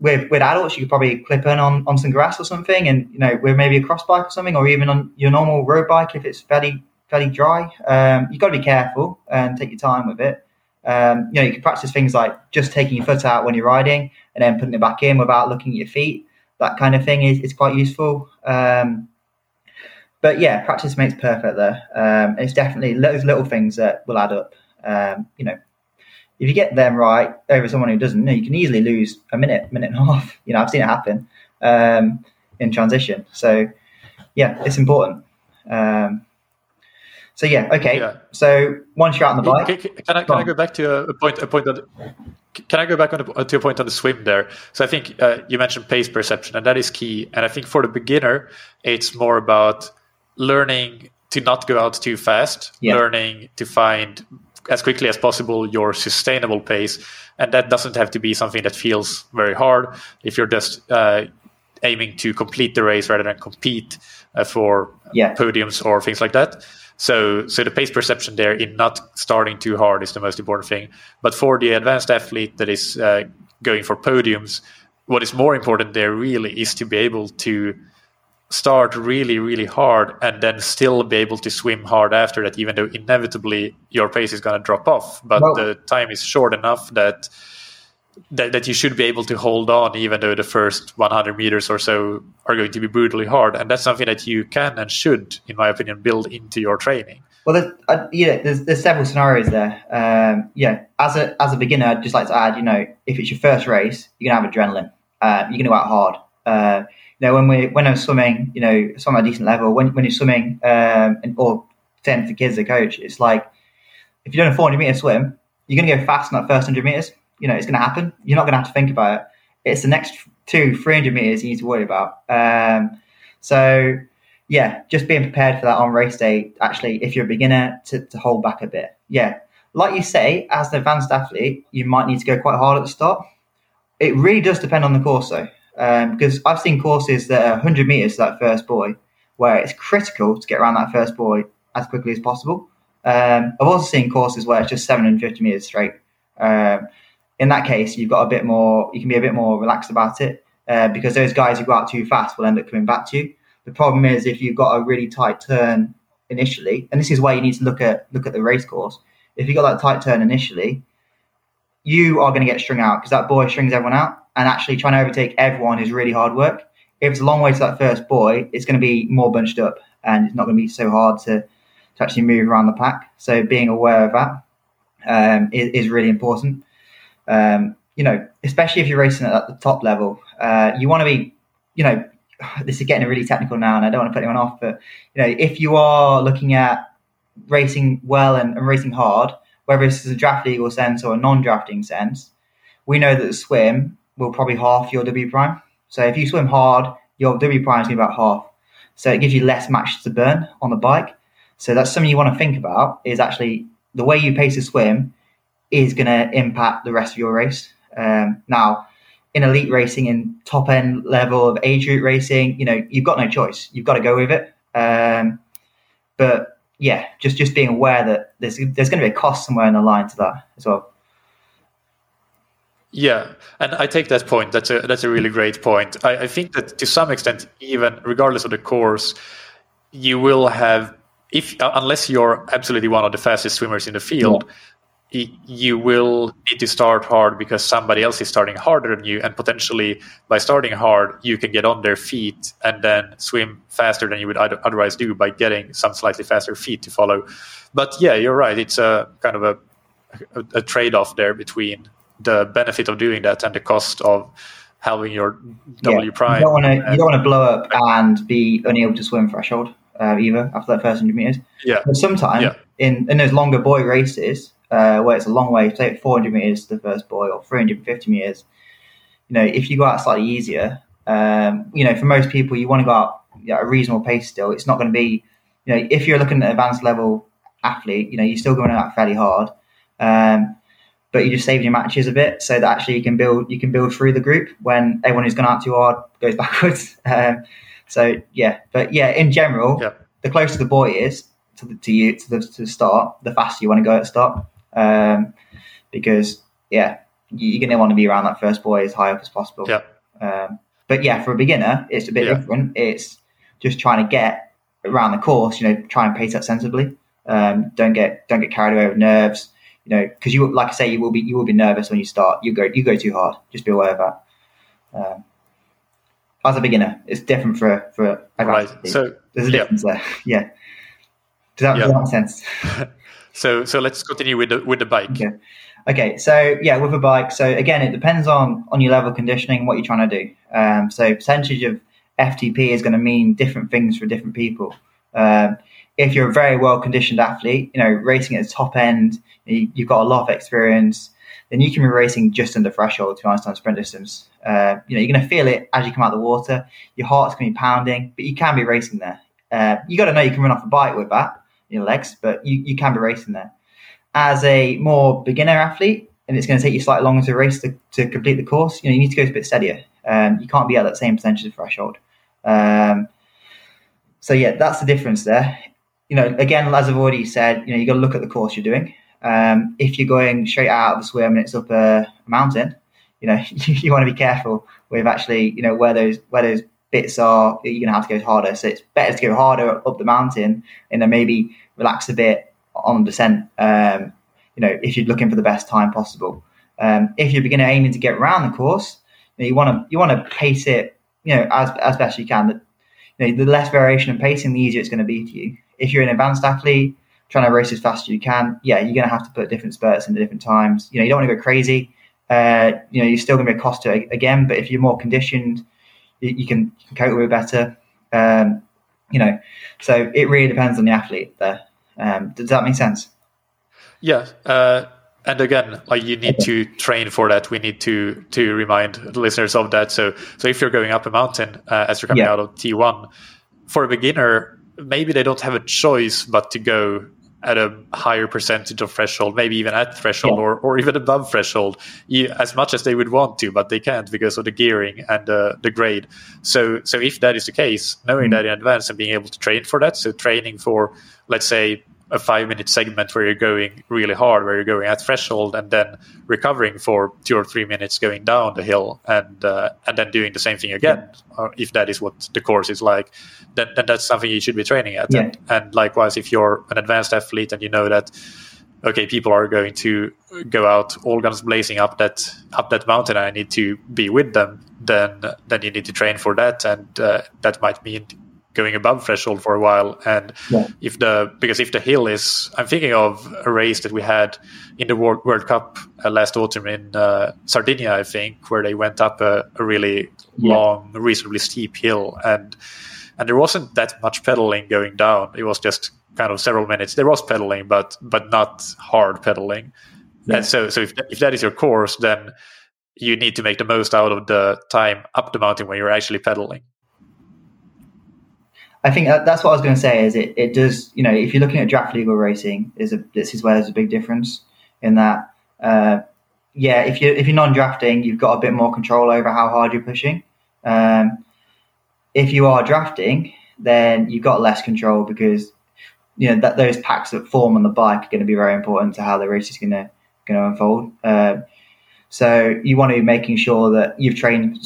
with with adults, you could probably clip in on, on some grass or something, and you know, with maybe a cross bike or something, or even on your normal road bike if it's fairly fairly dry. Um, you've got to be careful and take your time with it. Um, you know, you can practice things like just taking your foot out when you're riding and then putting it back in without looking at your feet. That kind of thing is, is quite useful. Um, but yeah, practice makes perfect there. Um, it's definitely those little things that will add up. Um, you know, if you get them right over someone who doesn't, you, know, you can easily lose a minute, minute and a half. [LAUGHS] You know, I've seen it happen um, in transition. So yeah, it's important. Um, so yeah, okay. Yeah. So once you're out on the bike, Can, can- I, can I go back to a, point? A point on the, can I go back on the, to a point on the swim there? So I think uh, you mentioned pace perception, and that is key. And I think for the beginner, it's more about learning to not go out too fast, Yeah. learning to find as quickly as possible your sustainable pace, and that doesn't have to be something that feels very hard. If you're just uh, aiming to complete the race rather than compete uh, for Yeah. podiums or things like that. So, so the pace perception there in not starting too hard is the most important thing. But for the advanced athlete that is uh, going for podiums, what is more important there really is to be able to start really, really hard and then still be able to swim hard after that, even though inevitably your pace is going to drop off. But Well- the time is short enough that, that that you should be able to hold on, even though the first 100 meters or so are going to be brutally hard. And that's something that you can and should, in my opinion, build into your training. Well, there's, uh, yeah, there's, there's several scenarios there. Um, yeah, as a as a beginner, I'd just like to add, you know, if it's your first race, you're gonna have adrenaline. Uh, you're gonna go out hard. Uh, you know, when we when I'm swimming, you know, swim at a decent level, when when you're swimming, um, and, or saying to kids a coach, it's like if you're doing a 400 meter swim, you're going to go fast in that first 100 meters. You know, it's going to happen. You're not going to have to think about it. It's the next two, 300 meters you need to worry about. Um, so, yeah, just being prepared for that on race day, actually, if you're a beginner, to, to hold back a bit. Yeah, like you say, as an advanced athlete, you might need to go quite hard at the start. It really does depend on the course, though, um, because I've seen courses that are 100 meters to that first buoy, where it's critical to get around that first buoy as quickly as possible. Um, I've also seen courses where it's just 750 meters straight. Um, in that case, you've got a bit more, you can be a bit more relaxed about it uh, because those guys who go out too fast will end up coming back to you. The problem is if you've got a really tight turn initially, and this is why you need to look at look at the race course. If you've got that tight turn initially, you are going to get strung out because that buoy strings everyone out, and actually trying to overtake everyone is really hard work. If it's a long way to that first buoy, it's going to be more bunched up, and it's not going to be so hard to to actually move around the pack. So being aware of that um, is, is, really important. Um, you know, especially if you're racing at the top level, uh, you want to be, you know, this is getting really technical now, and I don't want to put anyone off, but you know, if you are looking at racing well and, and racing hard, whether this is a draft legal sense or a non-drafting sense, we know that the swim will probably half your W prime. So if you swim hard, your W prime is going to be about half. So it gives you less matches to burn on the bike. So that's something you want to think about is actually the way you pace a swim is going to impact the rest of your race. Um, now, in elite racing, in top end level of age group racing, you know, you've got no choice. You've got to go with it. Um, but yeah, just just being aware that there's there's going to be a cost somewhere in the line to that as well. Yeah, and I take that point. That's a that's a really great point. I, I think that to some extent, even regardless of the course, you will have if uh, unless you're absolutely one of the fastest swimmers in the field, yeah. you will need to start hard because somebody else is starting harder than you, and potentially by starting hard, you can get on their feet and then swim faster than you would otherwise do by getting some slightly faster feet to follow. But yeah, you're right. It's a kind of a, a, a trade-off there between the benefit of doing that and the cost of having your W yeah, prime. You don't want to you don't want to blow up and be unable to swim threshold uh, either after that first 100 meters. Yeah. But sometimes yeah. in, in those longer buoy races, uh, where it's a long way, say 400 meters to the first buoy or 350 meters, you know, if you go out slightly easier, um, you know, for most people, you want to go out at a reasonable pace still. It's not going to be, you know, if you're looking at advanced level athlete, you know, you're still going out fairly hard. Um, but you just save your matches a bit so that actually you can build you can build through the group when everyone who's gone out too hard goes [LAUGHS] backwards. Um, so yeah, but yeah, in general, yeah. the closer the buoy is to, the, to you to the, to the start, the faster you want to go at the start, um, because yeah, you're going to want to be around that first buoy as high up as possible. Yeah. Um, but yeah, for a beginner, it's a bit yeah. different. It's just trying to get around the course. You know, try and pace that sensibly. Um, don't get don't get carried away with nerves. You know, because you like I say, you will be you will be nervous when you start. You go you go too hard. Just be aware of that. Um, as a beginner, it's different for for right. So there's a yeah. difference there. [LAUGHS] Yeah. Does that, yeah. does that make sense? [LAUGHS] so so let's continue with the with the bike. Okay. Okay. So yeah, with a bike. So again, it depends on on your level of conditioning, what you're trying to do. Um, so percentage of FTP is going to mean different things for different people. Um, if you're a very well conditioned athlete, you know, racing at the top end, you, have got a lot of experience then you can be racing just under threshold to on sprint distance. Uh, you know, you're going to feel it as you come out of the water. Your heart's going to be pounding, but you can be racing there. Uh, you got to know you can run off a bike with that your legs, but you, you can be racing there. As a more beginner athlete, and it's going to take you slightly longer to race to, to complete the course, you know, you need to go a bit steadier. Um, you can't be at that same percentage of threshold. Um, so yeah, that's the difference there. You know, again, as I've already said, you know, you got to look at the course you're doing. Um, if you're going straight out of the swim and it's up a, mountain, you know [LAUGHS] you, want to be careful with actually you know where those where those bits are. You're going to have to go harder. So it's better to go harder up the mountain and then maybe relax a bit on the descent. Um, you know if you're looking for the best time possible. Um, if you're beginner aiming to get around the course, you, know, you want to you want to pace it you know as as best you can. You know, the less variation in pacing, the easier it's going to be for you. If you're an advanced athlete, trying to race as fast as you can, yeah, you're going to have to put different spurts into different times. You know, you don't want to go crazy. Uh, you know, you're still going to be a cost to it again, but if you're more conditioned, you, you can, you can cope with it better. Um, you know, so it really depends on the athlete there. Um, does that make sense? Yeah. Uh, and again, like you need to train for that. We need to to remind listeners of that. So so if you're going up a mountain uh, as you're coming yeah. out of T1, for a beginner, maybe they don't have a choice but to go at a higher percentage of threshold, maybe even at threshold yeah. or, or even above threshold, as much as they would want to, but they can't because of the gearing and uh, the grade. So, so if that is the case, knowing mm-hmm. that in advance and being able to train for that, so training for, let's say, a five minute segment where you're going really hard, where you're going at threshold, and then recovering for two or three minutes going down the hill, and uh, and then doing the same thing again, or if that is what the course is like, then, then that's something you should be training at. Yeah. And, and likewise, if you're an advanced athlete and you know that okay, people are going to go out all guns blazing up that up that mountain, and I need to be with them. Then then you need to train for that, and uh, that might mean going above threshold for a while. And yeah. if the because if the hill is, I'm thinking of a race that we had in the World, World Cup uh, last autumn in uh, Sardinia, I think, where they went up a, a really yeah. long, reasonably steep hill, and and there wasn't that much pedaling going down. It was just kind of several minutes. There was pedaling, but but not hard pedaling. Yeah. And so so if if that is your course, then you need to make the most out of the time up the mountain when you're actually pedaling. I think that's what I was going to say. Is it? It does. You know, if you're looking at draft legal racing, is a this is where there's a big difference in that. Uh, yeah, if you if you're non-drafting, you've got a bit more control over how hard you're pushing. Um, if you are drafting, then you've got less control because you know that those packs that form on the bike are going to be very important to how the race is going to going to unfold. Uh, so you want to be making sure that you've trained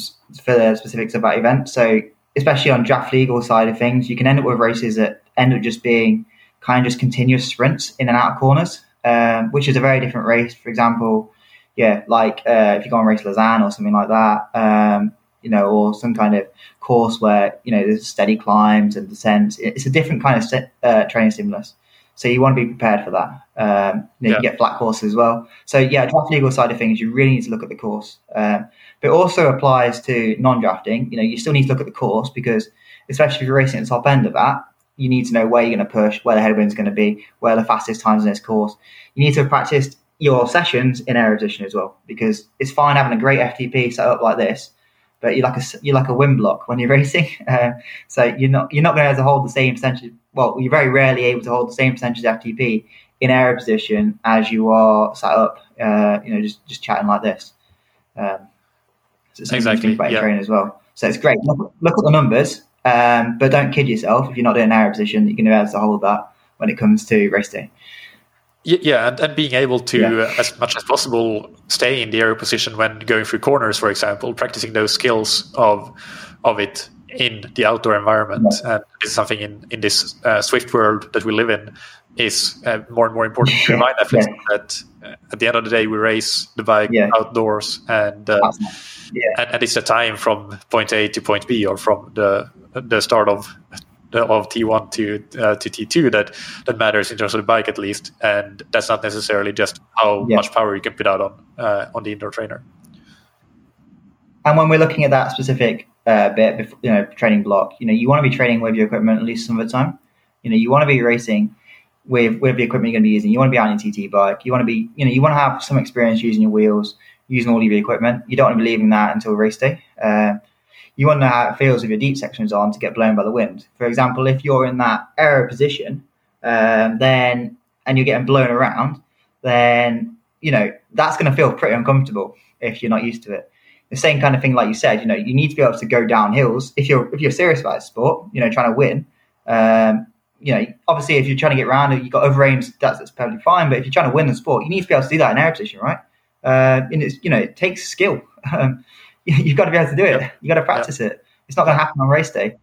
for the specifics of that event. So especially on draft legal side of things, you can end up with races that end up just being kind of just continuous sprints in and out of corners, um, which is a very different race. For example, yeah, like uh, if you go on race Lausanne or something like that, um, you know, or some kind of course where you know there's steady climbs and descents. It's a different kind of uh, training stimulus. So you want to be prepared for that. Um, you, know, yeah. you get flat courses as well. So yeah, draft legal side of things, you really need to look at the course. Um, but it also applies to non-drafting. You know, you still need to look at the course because, especially if you're racing at the top end of that, you need to know where you're going to push, where the headwind's going to be, where the fastest times in this course. You need to practice your sessions in aero position as well because it's fine having a great FTP set up like this, but you're like a you're like a wind block when you're [LAUGHS] racing. Uh, so you're not you're not going to, to hold the same percentage. Well, you're very rarely able to hold the same percentage FTP in aero position as you are set up. Uh, you know, just just chatting like this. Um, so it's exactly about yeah. training as well. So it's great. Look, look at the numbers, um, but don't kid yourself. If you're not in an aero position, you're going to be able to hold that when it comes to race day. Yeah, and, and being able to, yeah. uh, as much as possible, stay in the aero position when going through corners, for example, practicing those skills of of it in the outdoor environment. Yeah. And this is something in in this uh, Zwift world that we live in is uh, more and more important to remind athletes yeah. that uh, at the end of the day we race the bike outdoors, and, uh, and and it's a time from point A to point B, or from the the start of of T1 to uh, to T2 that that matters in terms of the bike at least, and that's not necessarily just how yeah. much power you can put out on uh, on the indoor trainer. And when we're looking at that specific uh, bit, before, you know, training block, you know, you want to be training with your equipment at least some of the time. You know, you want to be racing with with the equipment you're going to be using. You want to be on your TT bike. You want to be, you know, you want to have some experience using your wheels, using all of your equipment. You don't want to be leaving that until race day. Uh, you want to know how it feels if your deep sections on to get blown by the wind. For example, if you're in that aero position, um, then and you're getting blown around, then you know that's going to feel pretty uncomfortable if you're not used to it. The same kind of thing, like you said, you know, you need to be able to go down hills if you're if you're serious about the sport, you know, trying to win. Um, you know, obviously, if you're trying to get around, you've got over aims, that's, that's perfectly fine. But if you're trying to win the sport, you need to be able to do that in aero position, right? Uh, and it's you know, it takes skill. [LAUGHS] Um, you've got to be able to do it. You've got to practice yep. it. It's not going to happen on race day.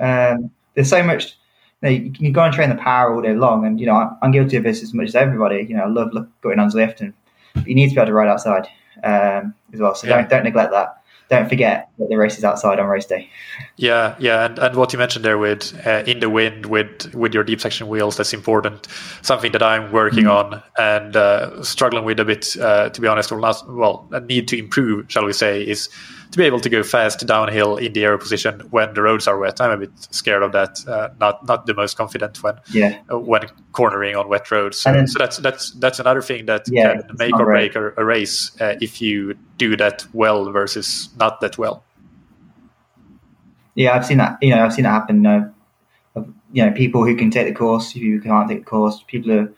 Um, there's so much. You, know, you, can go and train the power all day long, and you know I'm, I'm guilty of this as much as everybody. You know, I love look, going on Zwift, and you need to be able to ride outside um, as well. So yeah. don't don't neglect that don't forget that the race is outside on race day. Yeah, yeah, and, and what you mentioned there with uh, in the wind with with your deep section wheels, that's important. Something that I'm working mm-hmm. on and uh, struggling with a bit, uh, to be honest, or last, well, a need to improve, shall we say, is to be able to go fast downhill in the aero position when the roads are wet. I'm a bit scared of that. Uh, not not the most confident when yeah. uh, when cornering on wet roads. So, then- so that's that's that's another thing that Yeah, can make or break a, a race uh, if you do that well versus not that well. Yeah, I've seen that. You know, I've seen that happen. Uh, of, you know, people who can take the course, people who can't take the course, people who are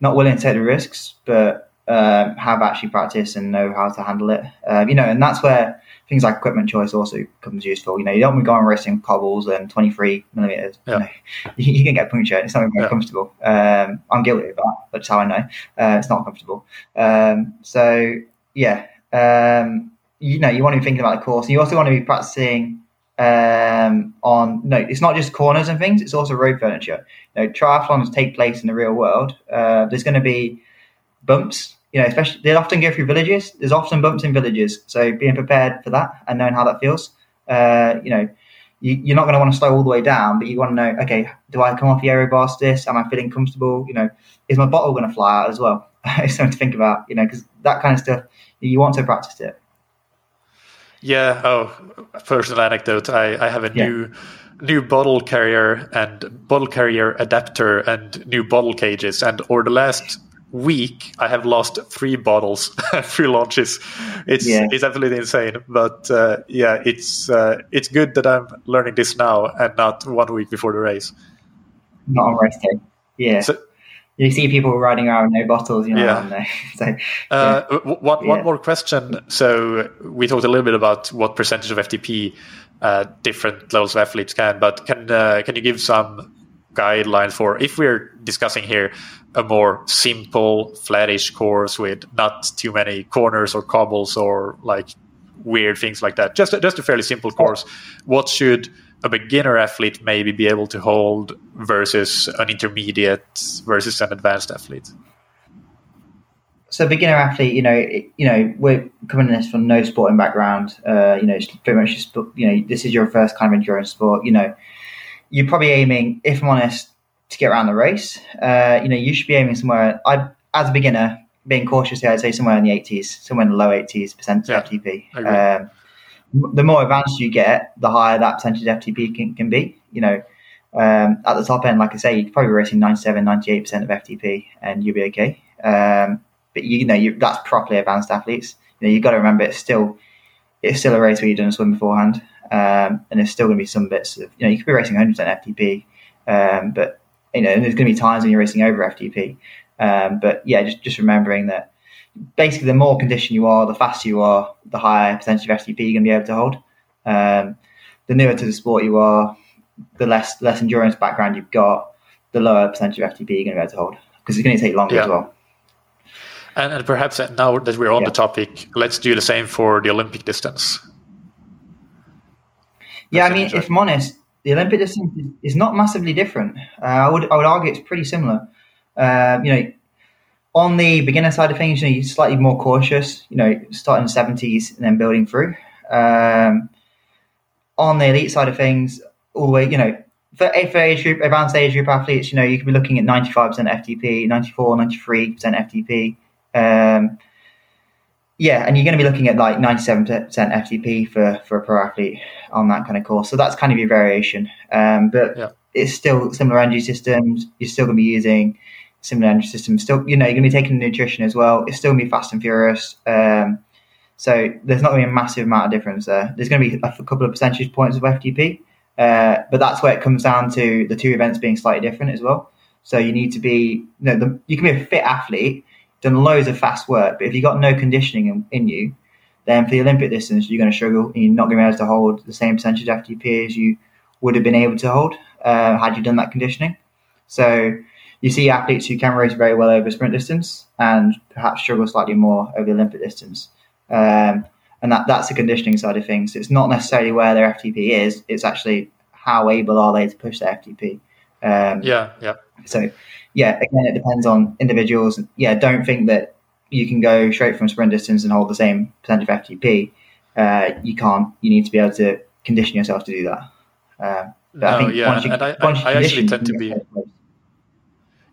not willing to take the risks, but um, have actually practiced and know how to handle it. Um, you know, and that's where things like equipment choice also comes useful. You know, you don't want to go on racing cobbles and 23 millimeters. Yeah. You, know, [LAUGHS] you, you can get punctured. It's not very Yeah. comfortable. Um, I'm guilty of that. That's how I know. Uh, it's not comfortable. Um, so yeah, um, you know, you want to be thinking about the course. And you also want to be practicing um, on no, it's not just corners and things. It's also road furniture. You know, triathlons take place in the real world. Uh, there's going to be bumps. You know, especially they often go through villages. There's often bumps in villages. So being prepared for that and knowing how that feels. Uh, you know, you, you're not going to want to slow all the way down, but you want to know, okay, do I come off the aero bars this? Am I feeling comfortable? You know, is my bottle going to fly out as well? [LAUGHS] it's something to think about. You know, because that kind of stuff you want to practice it. Yeah. Oh, personal anecdote. I, I have a Yeah. new new bottle carrier and bottle carrier adapter and new bottle cages. And over the last week, I have lost three bottles [LAUGHS] three launches. It's Yeah. it's absolutely insane. But uh, yeah, it's uh, it's good that I'm learning this now and not one week before the race. Not on race day. Yeah. So- you see people riding around with no bottles, you know. Yeah. So [LAUGHS] Uh, w- one, one Yeah. more question. So we talked a little bit about what percentage of FTP uh, different levels of athletes can, but can uh, can you give some guidelines for if we're discussing here a more simple, flattish course with not too many corners or cobbles or like weird things like that? Just a, just a fairly simple course. What should a beginner athlete maybe be able to hold versus an intermediate versus an advanced athlete? so beginner athlete, you know, you know, we're coming in this from no sporting background. Uh, you know, it's pretty much just, you know, this is your first kind of endurance sport. You know, you're probably aiming, if I'm honest, to get around the race. Uh, you know, you should be aiming somewhere. I, as a beginner, being cautious here, I'd say somewhere in the 80s, somewhere in the low 80s percent Yeah, FTP. Um, the more advanced you get, the higher that percentage FTP can, can be. You know, um, at the top end, like I say, you could probably be racing 97, 98% of FTP and you'll be okay. Um, but you, know, you, that's properly advanced athletes. You know, you've got to remember it's still it's still a race where you've done a swim beforehand, um, and there's still going to be some bits of you know you could be racing 100% FTP, um, but you know there's going to be times when you're racing over FTP. Um, but yeah, just just remembering that basically the more conditioned you are, the faster you are, the higher percentage of FTP you're going to be able to hold. Um, the newer to the sport you are, the less less endurance background you've got, the lower percentage of FTP you're going to be able to hold because it's going to take longer Yeah. as well. And, and perhaps now that we're on Yeah. the topic, let's do the same for the Olympic distance. Yeah, I mean, if I'm honest, the Olympic distance is- not massively different. Uh, I would I would argue it's pretty similar. Uh, you know, on the beginner side of things, you know, you're slightly more cautious. You know, starting seventies and then building through. Um, on the elite side of things, all the way, you know, for, for age group, advanced age group athletes, you know, you could be looking at 95% FTP, 94, 93% FTP. Um, yeah, and you're going to be looking at like 97% FTP for, for a pro athlete on that kind of course. So that's kind of your variation. Um, but Yeah. it's still similar energy systems. You're still going to be using similar energy systems. Still, you know, you're going to be taking nutrition as well. It's still going to be fast and furious. Um, so there's not going to be a massive amount of difference there. There's going to be a, couple of percentage points of FTP, uh, but that's where it comes down to the two events being slightly different as well. So you need to be, you know, the, you can be a fit athlete, done loads of fast work, but if you've got no conditioning in, in you, then for the Olympic distance, you're going to struggle and you're not going to be able to hold the same percentage of FTP as you would have been able to hold uh, had you done that conditioning. So you see athletes who can race very well over sprint distance and perhaps struggle slightly more over the Olympic distance. Um, and that, that's the conditioning side of things. It's not necessarily where their FTP is, it's actually how able are they to push their FTP. Um, Yeah, yeah. so, yeah, again, it depends on individuals. Yeah, don't think that you can go straight from sprint distance and hold the same percentage of FTP. Uh, you can't. You need to be able to condition yourself to do that. Um, but I think yeah, once you, and I, once I, I actually tend to be.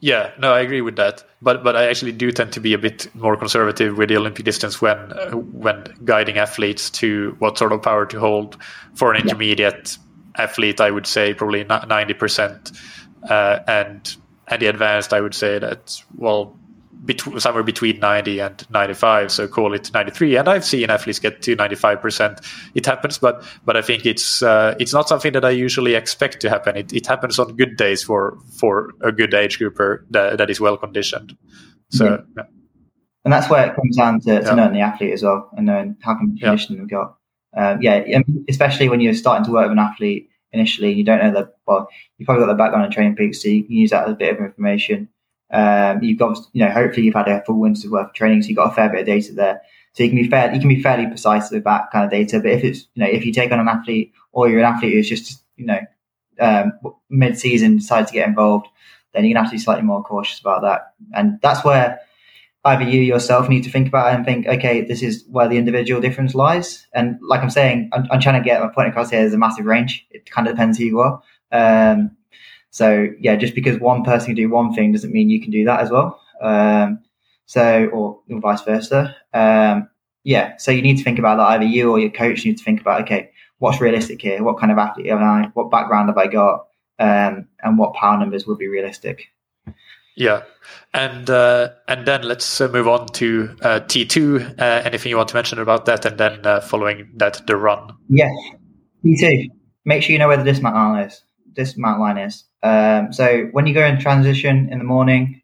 Yeah, no, I agree with that. But but I actually do tend to be a bit more conservative with the Olympic distance when uh, when guiding athletes to what sort of power to hold. For an intermediate yeah. athlete, I would say probably ninety percent, uh, and and the advanced, I would say that well bet- somewhere between 90 and 95 so call it 93 and i've seen athletes get to 95% it happens but but i think it's uh, it's not something that i usually expect to happen it, it happens on good days for for a good age grouper that, that is well conditioned so yeah. Yeah. and that's where it comes down to, to yeah. knowing the athlete as well and knowing how condition they've got um, yeah especially when you're starting to work with an athlete initially you don't know the well you've probably got the background in TrainingPeaks so you can use that as a bit of information um, you've got, you know, hopefully you've had a full winter's worth of training, so you've got a fair bit of data there. So you can be fair, you can be fairly precise with that kind of data. But if it's, you know, if you take on an athlete or you're an athlete who's just, you know, um, mid-season decides to get involved, then you're gonna have to be slightly more cautious about that. And that's where either you yourself need to think about it and think, okay, this is where the individual difference lies. And like I'm saying, I'm, I'm trying to get my point across here. There's a massive range. It kind of depends who you are. Um, so yeah, just because one person can do one thing doesn't mean you can do that as well. Um, so or, or vice versa. Um, yeah, so you need to think about that. Either you or your coach need to think about okay, what's realistic here? What kind of athlete am I? What background have I got? Um, and what power numbers would be realistic? Yeah, and uh, and then let's uh, move on to uh, T two. Uh, anything you want to mention about that, and then uh, following that, the run. Yeah, T two. Make sure you know where the dismount line is. Dismount line is. Um, so when you go in transition in the morning,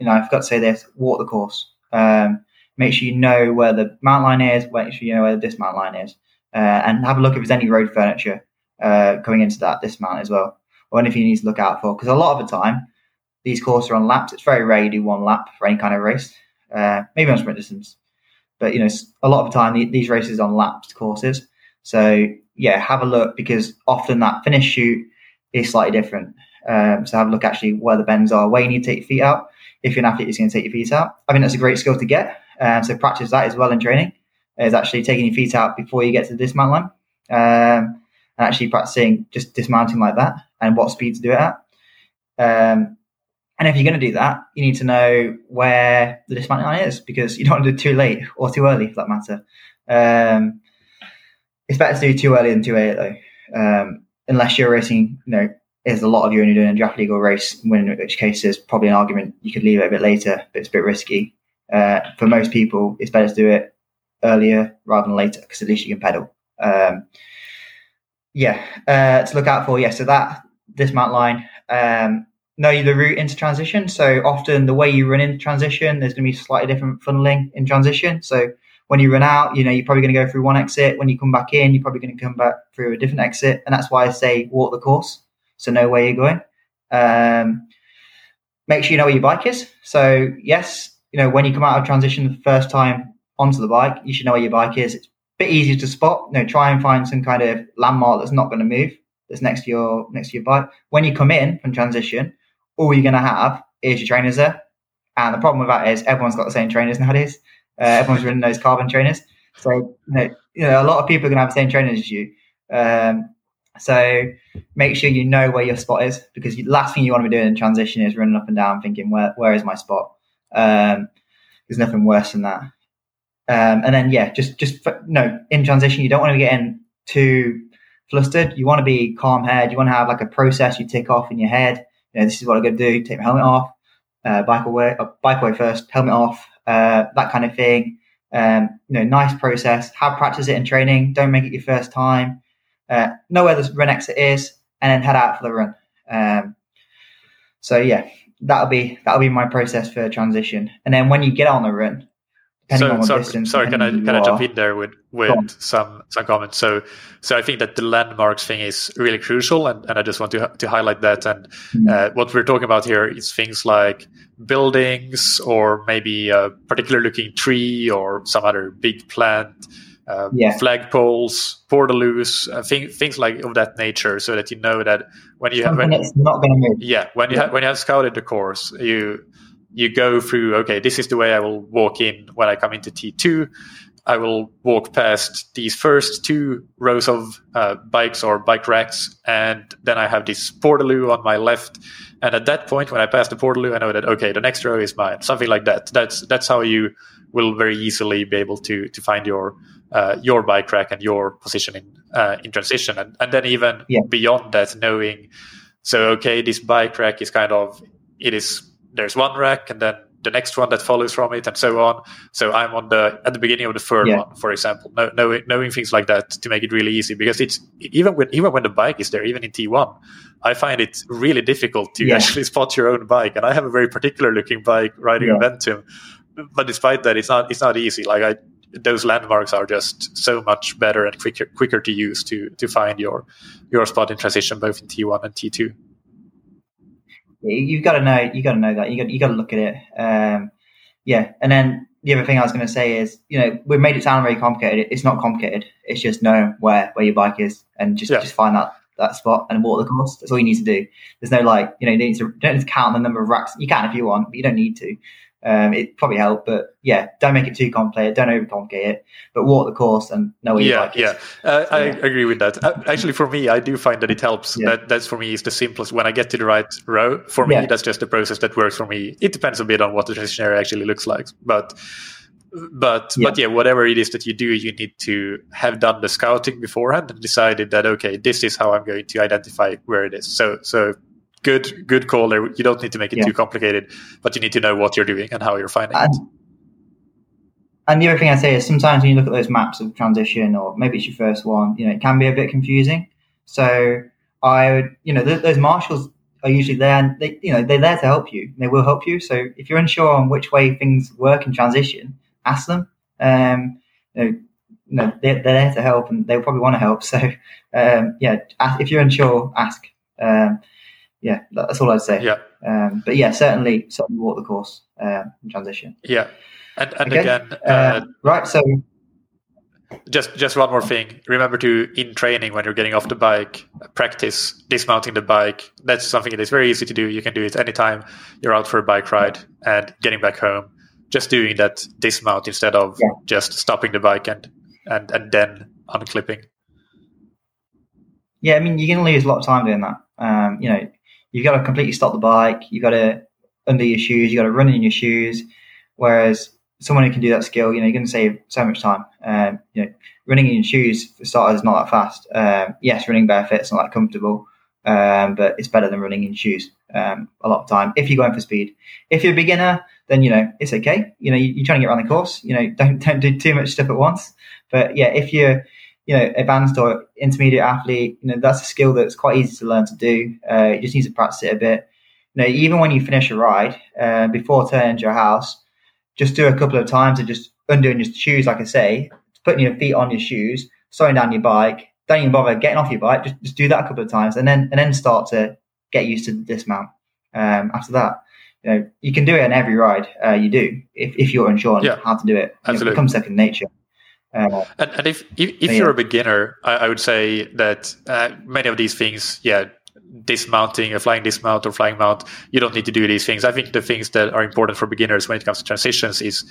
you know, I forgot to say this, walk the course. Um, make sure you know where the mount line is, make sure you know where the dismount line is, uh, and have a look if there's any road furniture going into that dismount as well, or anything you need to look out for. Because a lot of the time, these courses are on laps. It's very rare you do one lap for any kind of race, uh, maybe on sprint distance. But, you know, a lot of the time, these races on lapped courses. So, yeah, have a look because often that finish chute is slightly different. Um, so have a look actually where the bends are, where you need to take your feet out. If you're an athlete who's going to take your feet out, I think that's a great skill to get. Um, so practice that as well in training. Is actually taking your feet out before you get to the dismount line, um, and actually practicing just dismounting like that and what speed to do it at. Um, and if you're going to do that, you need to know where the dismounting line is because you don't want to do it too late or too early for that matter. Um, it's better to do too early than too late though. Um, unless you're racing, you know, is a lot of you only doing a draft legal race, in which case there's probably an argument you could leave it a bit later, but it's a bit risky. Uh, for most people, it's better to do it earlier rather than later because at least you can pedal. Um, yeah, uh, to look out for. Yeah, so that dismount line. Um, know the route into transition. So often the way you run into transition, there's going to be slightly different funneling in transition. So when you run out, you know, you're probably going to go through one exit. When you come back in, you're probably going to come back through a different exit. And that's why I say walk the course. So know where you're going. Um, make sure you know where your bike is. So yes, you know, when you come out of transition the first time onto the bike, you should know where your bike is. It's a bit easier to spot. You know, try and find some kind of landmark that's not going to move, that's next to your next to your bike. When you come in from transition, all you're going to have is your trainers there. And the problem with that is everyone's got the same trainers nowadays. Uh, everyone's running those carbon trainers. So, you know, you know, a lot of people are going to have the same trainers as you. Um, so make sure you know where your spot is because the last thing you want to be doing in transition is running up and down thinking, where, where is my spot? Um, there's nothing worse than that. Um, and then, yeah, just, just, no, in transition, you don't want to be getting too flustered. You want to be calm head. You want to have like a process you tick off in your head. You know, this is what I'm going to do. Take my helmet off, uh, bike away, uh, bike away first, helmet off, uh, that kind of thing. Um, you know, nice process. Have practice it in training. Don't make it your first time. Uh, know where the run exit is, and then head out for the run. Um, so yeah, that'll be that'll be my process for transition. And then when you get on the run, so, so distance, sorry, can I can I jump in there with with some some comments? So so I think that the landmarks thing is really crucial, and, and I just want to to highlight that. And mm-hmm. uh, what we're talking about here is things like buildings, or maybe a particular looking tree, or some other big plant. Uh, yeah. flagpoles, portaloos, uh, thing, things like of that nature, so that you know that when you Something have when, not going to move. Yeah, when you yeah. when you have scouted the course, you you go through okay this is the way i will walk in when i come into t2 I will walk past these first two rows of uh, bikes or bike racks, and then I have this portaloo on my left. And at that point, when I pass the portaloo, I know that okay, the next row is mine. Something like that. That's that's how you will very easily be able to to find your uh, your bike rack and your position in uh, in transition, and and then even Yeah. beyond that, knowing so okay, this bike rack is kind of it is there's one rack and then the next one that follows from it and so on. So I'm on the at the beginning of the third Yeah. one, for example, know, knowing, knowing things like that to make it really easy because it's even when even when the bike is there, even in T1, I find it really difficult to Yeah. actually [LAUGHS] spot your own bike. And I have a very particular looking bike riding Yeah. a Ventum, but despite that, it's not it's not easy. Like I those landmarks are just so much better and quicker quicker to use to to find your your spot in transition both in T1 and T2. You've got to know you got to know that you got you got to look at it um, yeah and then the other thing i was going to say is you know we've made it sound very complicated it's not complicated it's just know where where your bike is and just Yeah. just find that that spot and walk the course that's all you need to do there's no like you know you need to don't need to count the number of racks you can if you want but you don't need to um, it probably help but yeah don't make it too complicated don't overcomplicate it but walk the course and know where yeah bike is yeah uh, i Yeah. agree with that uh, actually for me i do find that it helps Yeah. that that's for me is the simplest when i get to the right row for me Yeah. that's just the process that works for me it depends a bit on what the transition area actually looks like but but Yeah. but yeah whatever it is that you do you need to have done the scouting beforehand and decided that okay this is how i'm going to identify where it is so so good good call there you don't need to make it Yeah. too complicated but you need to know what you're doing and how you're finding it And, and the other thing I'd say is sometimes when you look at those maps of transition, or maybe it's your first one, you know, it can be a bit confusing. So I would, you know, th- those marshals are usually there, and they, you know, they're there to help you. They will help you. So if you're unsure on which way things work in transition, ask them. Um, you know, you know they're, they're there to help, and they'll probably want to help. [LAUGHS] So um, yeah, ask, if you're unsure, ask. Um, yeah, that's all I'd say. yeah Um, but yeah, certainly, certainly walk the course um, in transition. yeah and, and Okay. again uh, Uh, right. So just just one more thing remember to in training when you're getting off the bike practice dismounting the bike that's something that is very easy to do you can do it anytime you're out for a bike ride and getting back home just doing that dismount instead of Yeah. just stopping the bike and and and then unclipping yeah, I mean, you're going to lose a lot of time doing that. Um, you know, you've got to completely stop the bike. You've got to under your shoes. You've got to run in your shoes. Whereas someone who can do that skill, you know, you're going to save so much time. Um, you know, running in your shoes for starters is not that fast. Um, yes, running barefoot is not that comfortable, um, but it's better than running in shoes um, a lot of time if you're going for speed. If you're a beginner, then you know it's okay. You know, you, you're trying to get around the course. You know, don't don't do too much stuff at once. But yeah, if you're you know, advanced or intermediate athlete, you know, that's a skill that's quite easy to learn to do. Uh, you just need to practice it a bit. You know, even when you finish a ride, uh, before turning to your house, just do a couple of times of just undoing your shoes, like I say, putting your feet on your shoes, slowing down your bike. Don't even bother getting off your bike. Just, just do that a couple of times, and then and then start to get used to the dismount. Um, after that, you know, you can do it on every ride uh, you do if, if you're unsure on Yeah, how to do it. You know, it becomes second nature. Uh, and, and if if, if Yeah. you're a beginner I, I would say that uh, many of these things yeah dismounting a flying dismount or flying mount you don't need to do these things. I think the things that are important for beginners when it comes to transitions is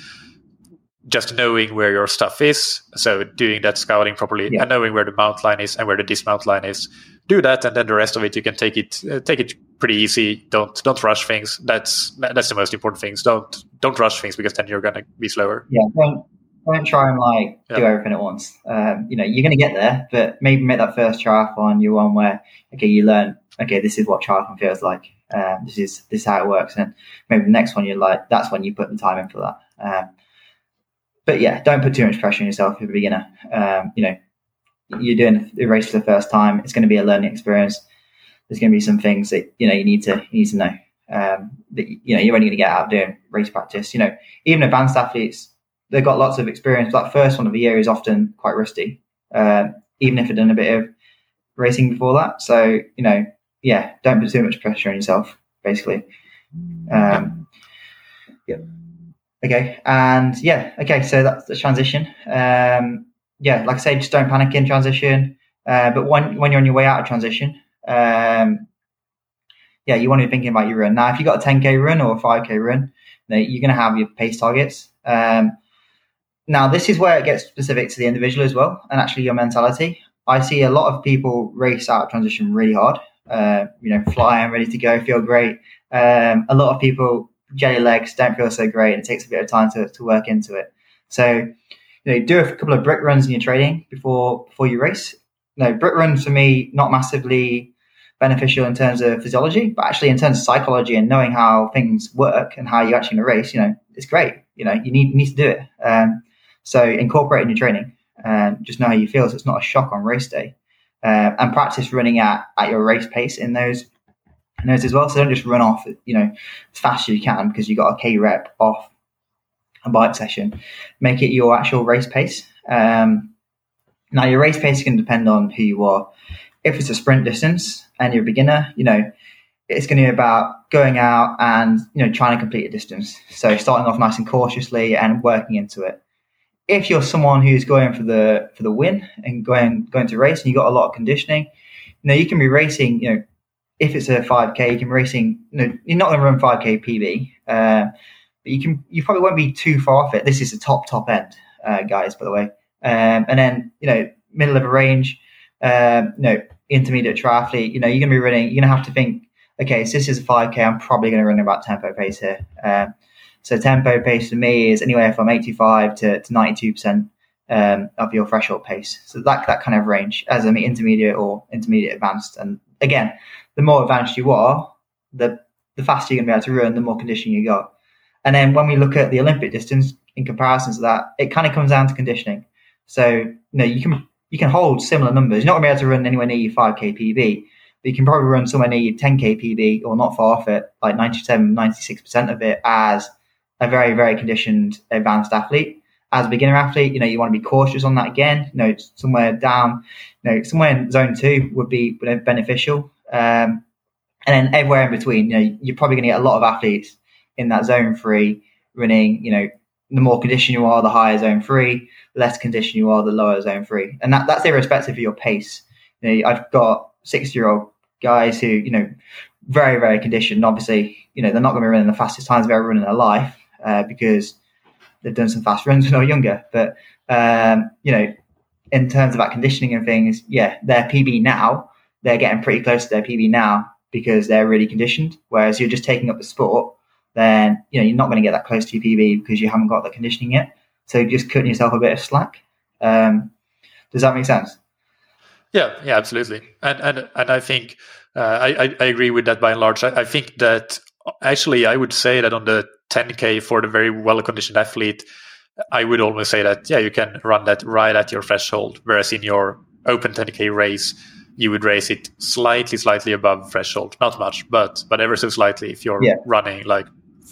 just knowing where your stuff is. So doing that scouting properly Yeah. and knowing where the mount line is and where the dismount line is. Do that and then the rest of it you can take it uh, take it pretty easy. Don't don't rush things. That's that's the most important things. Don't don't rush things because then you're going to be slower. Yeah, don't don't try and like do everything at once. Um, you know, you're going to get there, but maybe make that first triathlon your one where okay, you learn okay, this is what triathlon feels like. Um, this is this is how it works, and maybe the next one you're like that's when you put the time in for that. Um, but yeah, don't put too much pressure on yourself if you're a beginner. Um, you know, you're doing the race for the first time. It's going to be a learning experience. There's going to be some things that you know you need to you need to know. Um, that you know you're only going to get out of doing race practice. You know, even advanced athletes they've got lots of experience. That first one of the year is often quite rusty, um, even if they've done a bit of racing before that. So you know, yeah, don't put too much pressure on yourself. Basically, um, yeah. Okay, and yeah, okay. So that's the transition. Um, yeah, like I say, just don't panic in transition. Uh, but when when you're on your way out of transition, um, yeah, you want to be thinking about your run. Now, if you've got a 10k run or a 5k run, you you're going to have your pace targets. Um, now, this is where it gets specific to the individual as well, and actually your mentality. I see a lot of people race out of transition really hard. Uh, you know, flying, ready to go, feel great. Um, a lot of people jelly legs don't feel so great, and it takes a bit of time to, to work into it. So, you know, do a couple of brick runs in your training before before you race. No, brick runs for me not massively beneficial in terms of physiology, but actually in terms of psychology and knowing how things work and how you actually in a race. You know, it's great. You know, you need need to do it. Um, so incorporate in your training and just know how you feel so it's not a shock on race day. Uh, and practice running at, at your race pace in those in those as well. So don't just run off, you know, as fast as you can because you got a K rep off a bike session. Make it your actual race pace. Um, now your race pace can depend on who you are. If it's a sprint distance and you're a beginner, you know, it's going to be about going out and you know trying to complete a distance. So starting off nice and cautiously and working into it if you're someone who's going for the for the win and going going to race and you've got a lot of conditioning, you know, you can be racing, you know, if it's a 5k, you can be racing, you know, you're not going to run 5k PB, uh, but you can, you probably won't be too far off it. This is the top, top end, uh, guys, by the way. Um, and then, you know, middle of a range, um, you know, intermediate triathlete, you know, you're going to be running, you're going to have to think, okay, so this is a 5k, I'm probably going to run about tempo pace here. Um, so tempo pace for me is anywhere from 85 to, to 92% um, of your threshold pace. So that, that kind of range as an intermediate or intermediate advanced. And again, the more advanced you are, the, the faster you're going to be able to run, the more conditioning you got. And then when we look at the Olympic distance in comparison to that, it kind of comes down to conditioning. So, you know, you can, you can hold similar numbers. You're not going to be able to run anywhere near your 5k PB, but you can probably run somewhere near your 10k PB or not far off it, like 97, 96% of it as a very, very conditioned advanced athlete. As a beginner athlete, you know, you want to be cautious on that again. You know, somewhere down, you know, somewhere in zone two would be beneficial. Um, and then everywhere in between, you know, you're probably going to get a lot of athletes in that zone three running, you know, the more conditioned you are, the higher zone three, less conditioned you are, the lower zone three. And that, that's irrespective of your pace. You know, I've got 60 year old guys who, you know, very, very conditioned. Obviously, you know, they're not going to be running the fastest times they've ever run in their life, uh, because they've done some fast runs when they were younger. But um, you know, in terms of that conditioning and things, yeah, their PB now they're getting pretty close to their PB now because they're really conditioned. Whereas you're just taking up the sport, then you know you're not going to get that close to your PB because you haven't got the conditioning yet. So just cutting yourself a bit of slack. Um, does that make sense? Yeah, yeah, absolutely. And and and I think uh, I, I agree with that by and large. I, I think that actually I would say that on the 10k for the very well conditioned athlete, I would almost say that yeah, you can run that right at your threshold. Whereas in your open 10k race, you would race it slightly, slightly above threshold. Not much, but but ever so slightly. If you're yeah. running like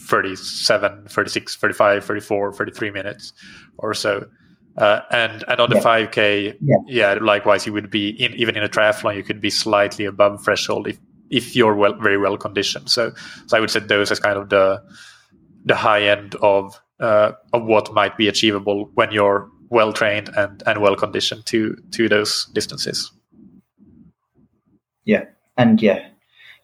37, 36, 35, 34, 33 minutes or so. Uh, and and on the yeah. 5k, yeah. yeah. likewise, you would be in, even in a triathlon, you could be slightly above threshold if if you're well, very well conditioned. So, so I would set those as kind of the the high end of uh, of what might be achievable when you're well trained and, and well conditioned to to those distances. Yeah, and yeah,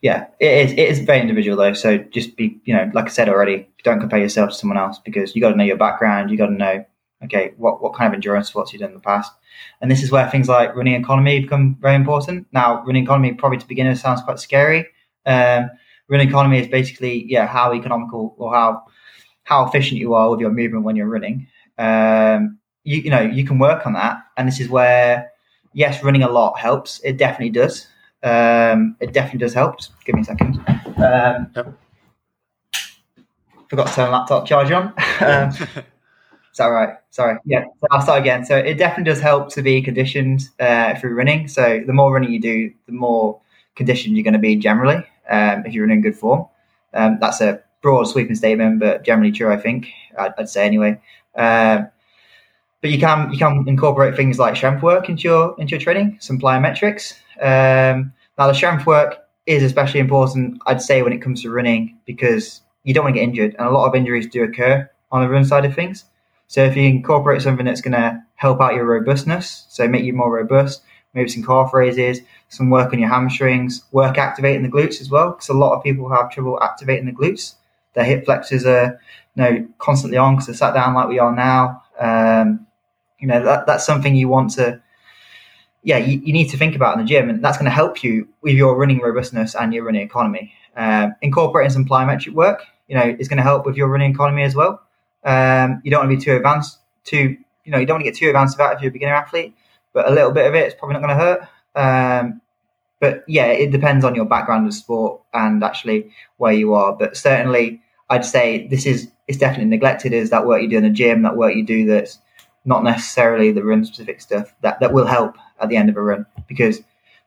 yeah, it is. It is very individual though. So just be, you know, like I said already, don't compare yourself to someone else because you got to know your background. You got to know, okay, what what kind of endurance sports you've done in the past. And this is where things like running economy become very important. Now, running economy probably to beginners sounds quite scary. Um, running economy is basically, yeah, how economical or how how efficient you are with your movement when you're running. Um, you, you know, you can work on that. And this is where, yes, running a lot helps. It definitely does. Um, it definitely does help. Just give me a second. Um, yep. Forgot to turn laptop charge on. [LAUGHS] um, is that right? Sorry. Yeah. So I'll start again. So it definitely does help to be conditioned uh, through running. So the more running you do, the more conditioned you're going to be generally um, if you're in good form. Um, that's a broad sweeping statement, but generally true. I think I'd, I'd say anyway. Um, but you can you can incorporate things like strength work into your into your training, some plyometrics. Um, now the strength work is especially important, I'd say, when it comes to running because you don't want to get injured, and a lot of injuries do occur on the run side of things. So if you incorporate something that's going to help out your robustness, so make you more robust, maybe some calf raises, some work on your hamstrings, work activating the glutes as well, because a lot of people have trouble activating the glutes. Their hip flexors are you know, constantly on because they're sat down like we are now. Um, you know, that, that's something you want to, yeah, you, you need to think about in the gym, and that's going to help you with your running robustness and your running economy. Um, incorporating some plyometric work, you know, is going to help with your running economy as well. Um, you don't want to be too advanced, too, you know, you don't want to get too advanced about if you're a beginner athlete, but a little bit of it is probably not going to hurt. Um, but yeah, it depends on your background of sport and actually where you are. But certainly, I'd say this is it's definitely neglected. Is that work you do in the gym, that work you do that's not necessarily the run specific stuff that that will help at the end of a run because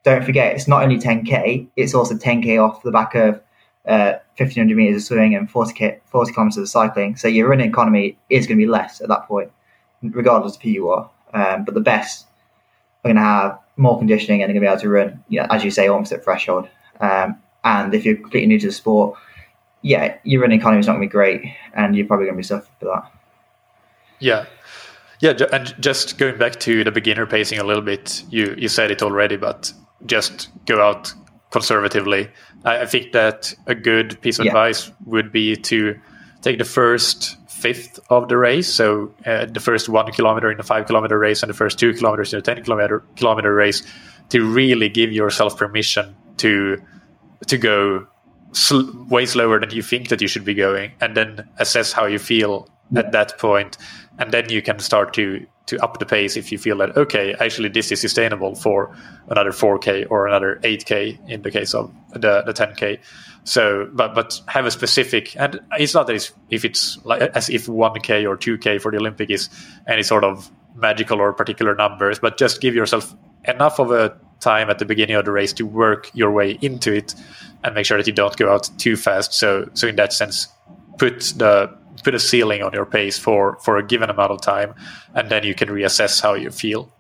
don't forget it's not only 10k, it's also 10k off the back of uh, 1500 meters of swimming and 40k, 40 kilometers of cycling. So your running economy is going to be less at that point, regardless of who you are. Um, but the best are going to have more conditioning and they're going to be able to run, you know, as you say, almost at threshold. Um, and if you're completely new to the sport, yeah, your running economy is not going to be great, and you're probably going to be suffering for that. Yeah, yeah, and just going back to the beginner pacing a little bit, you you said it already, but just go out conservatively. I, I think that a good piece of yeah. advice would be to take the first fifth of the race. So uh, the first one kilometer in the five kilometer race and the first two kilometers in the 10 kilometer, kilometer race to really give yourself permission to to go sl- way slower than you think that you should be going and then assess how you feel at that point and then you can start to to up the pace if you feel that okay actually this is sustainable for another 4k or another 8k in the case of the, the 10k so but but have a specific and it's not as if it's like as if 1k or 2k for the olympic is any sort of magical or particular numbers but just give yourself enough of a time at the beginning of the race to work your way into it and make sure that you don't go out too fast. So so in that sense put the put a ceiling on your pace for for a given amount of time, and then you can reassess how you feel.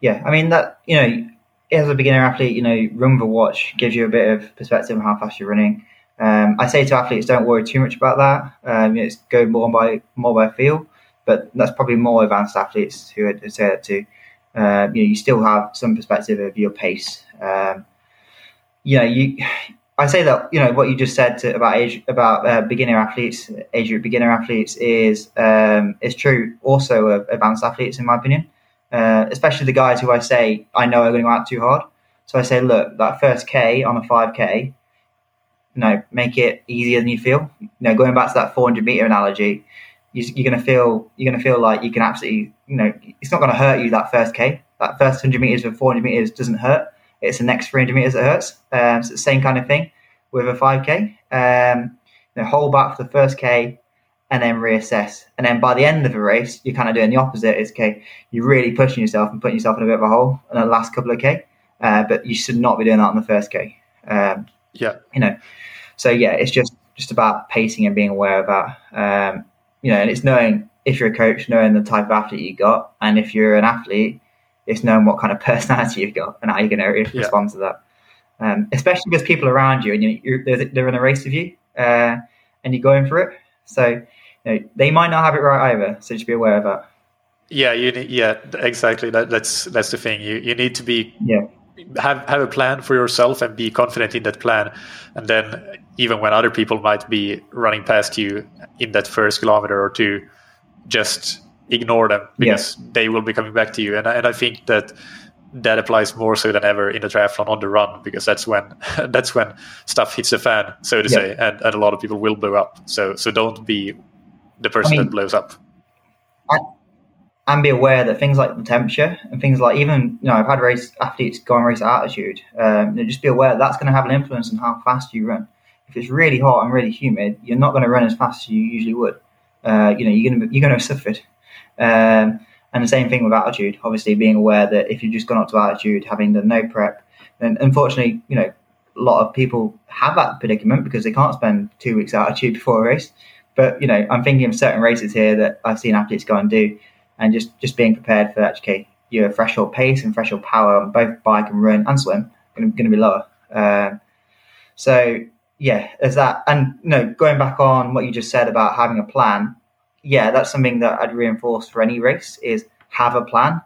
Yeah, I mean that you know, as a beginner athlete, you know, run the watch gives you a bit of perspective on how fast you're running. Um, I say to athletes, don't worry too much about that. Um, it's go more by more by feel, but that's probably more advanced athletes who would say that too. Uh, you know, you still have some perspective of your pace. Um, you know, you I say that you know what you just said to, about age about uh, beginner athletes, age group beginner athletes is um, is true also of advanced athletes in my opinion, uh, especially the guys who I say I know are going to go out too hard. So I say, look, that first K on a five K, you know, make it easier than you feel. You know, going back to that 400 meter analogy, you, are going to feel you're going to feel like you can absolutely, you know, it's not going to hurt you that first K. That first 100 meters or 400 meters doesn't hurt it's the next 300 meters that hurts. Um, so it's the same kind of thing with a 5K. Um, you know, hold back for the first K and then reassess. And then by the end of the race, you're kind of doing the opposite. It's okay, you're really pushing yourself and putting yourself in a bit of a hole in the last couple of K. Uh, but you should not be doing that on the first K. Um, yeah. You know, so yeah, it's just just about pacing and being aware of that. Um, you know, and it's knowing if you're a coach, knowing the type of athlete you got, and if you're an athlete, it's knowing what kind of [LAUGHS] personality you've got and how you're going to yeah. respond to that. Um, especially because people around you and you, are they're in a race with you uh, and you're going for it. So you know, they might not have it right either. So just be aware of that. Yeah, you need, yeah, exactly. That, that's that's the thing. You you need to be yeah have have a plan for yourself and be confident in that plan. And then even when other people might be running past you in that first kilometer or two, just ignore them because yeah. they will be coming back to you. And and I think that that applies more so than ever in the triathlon on the run because that's when [LAUGHS] that's when stuff hits the fan, so to yeah. say, and, and a lot of people will blow up. So so don't be the person I mean, that blows up. And be aware that things like the temperature and things like even you know I've had race athletes go on race altitude. Um, just be aware that that's going to have an influence on how fast you run. If it's really hot and really humid, you're not going to run as fast as you usually would. Uh, you know you're going to you're going to suffer. Um, and the same thing with altitude, obviously being aware that if you've just gone up to altitude, having done no prep, then unfortunately, you know, a lot of people have that predicament because they can't spend two weeks altitude before a race. But, you know, I'm thinking of certain races here that I've seen athletes go and do and just, just being prepared for actually your threshold pace and threshold power on both bike and run and swim going to, be lower. Um, so yeah, there's that. And you know, going back on what you just said about having a plan, yeah, that's something that I'd reinforce for any race is have a plan,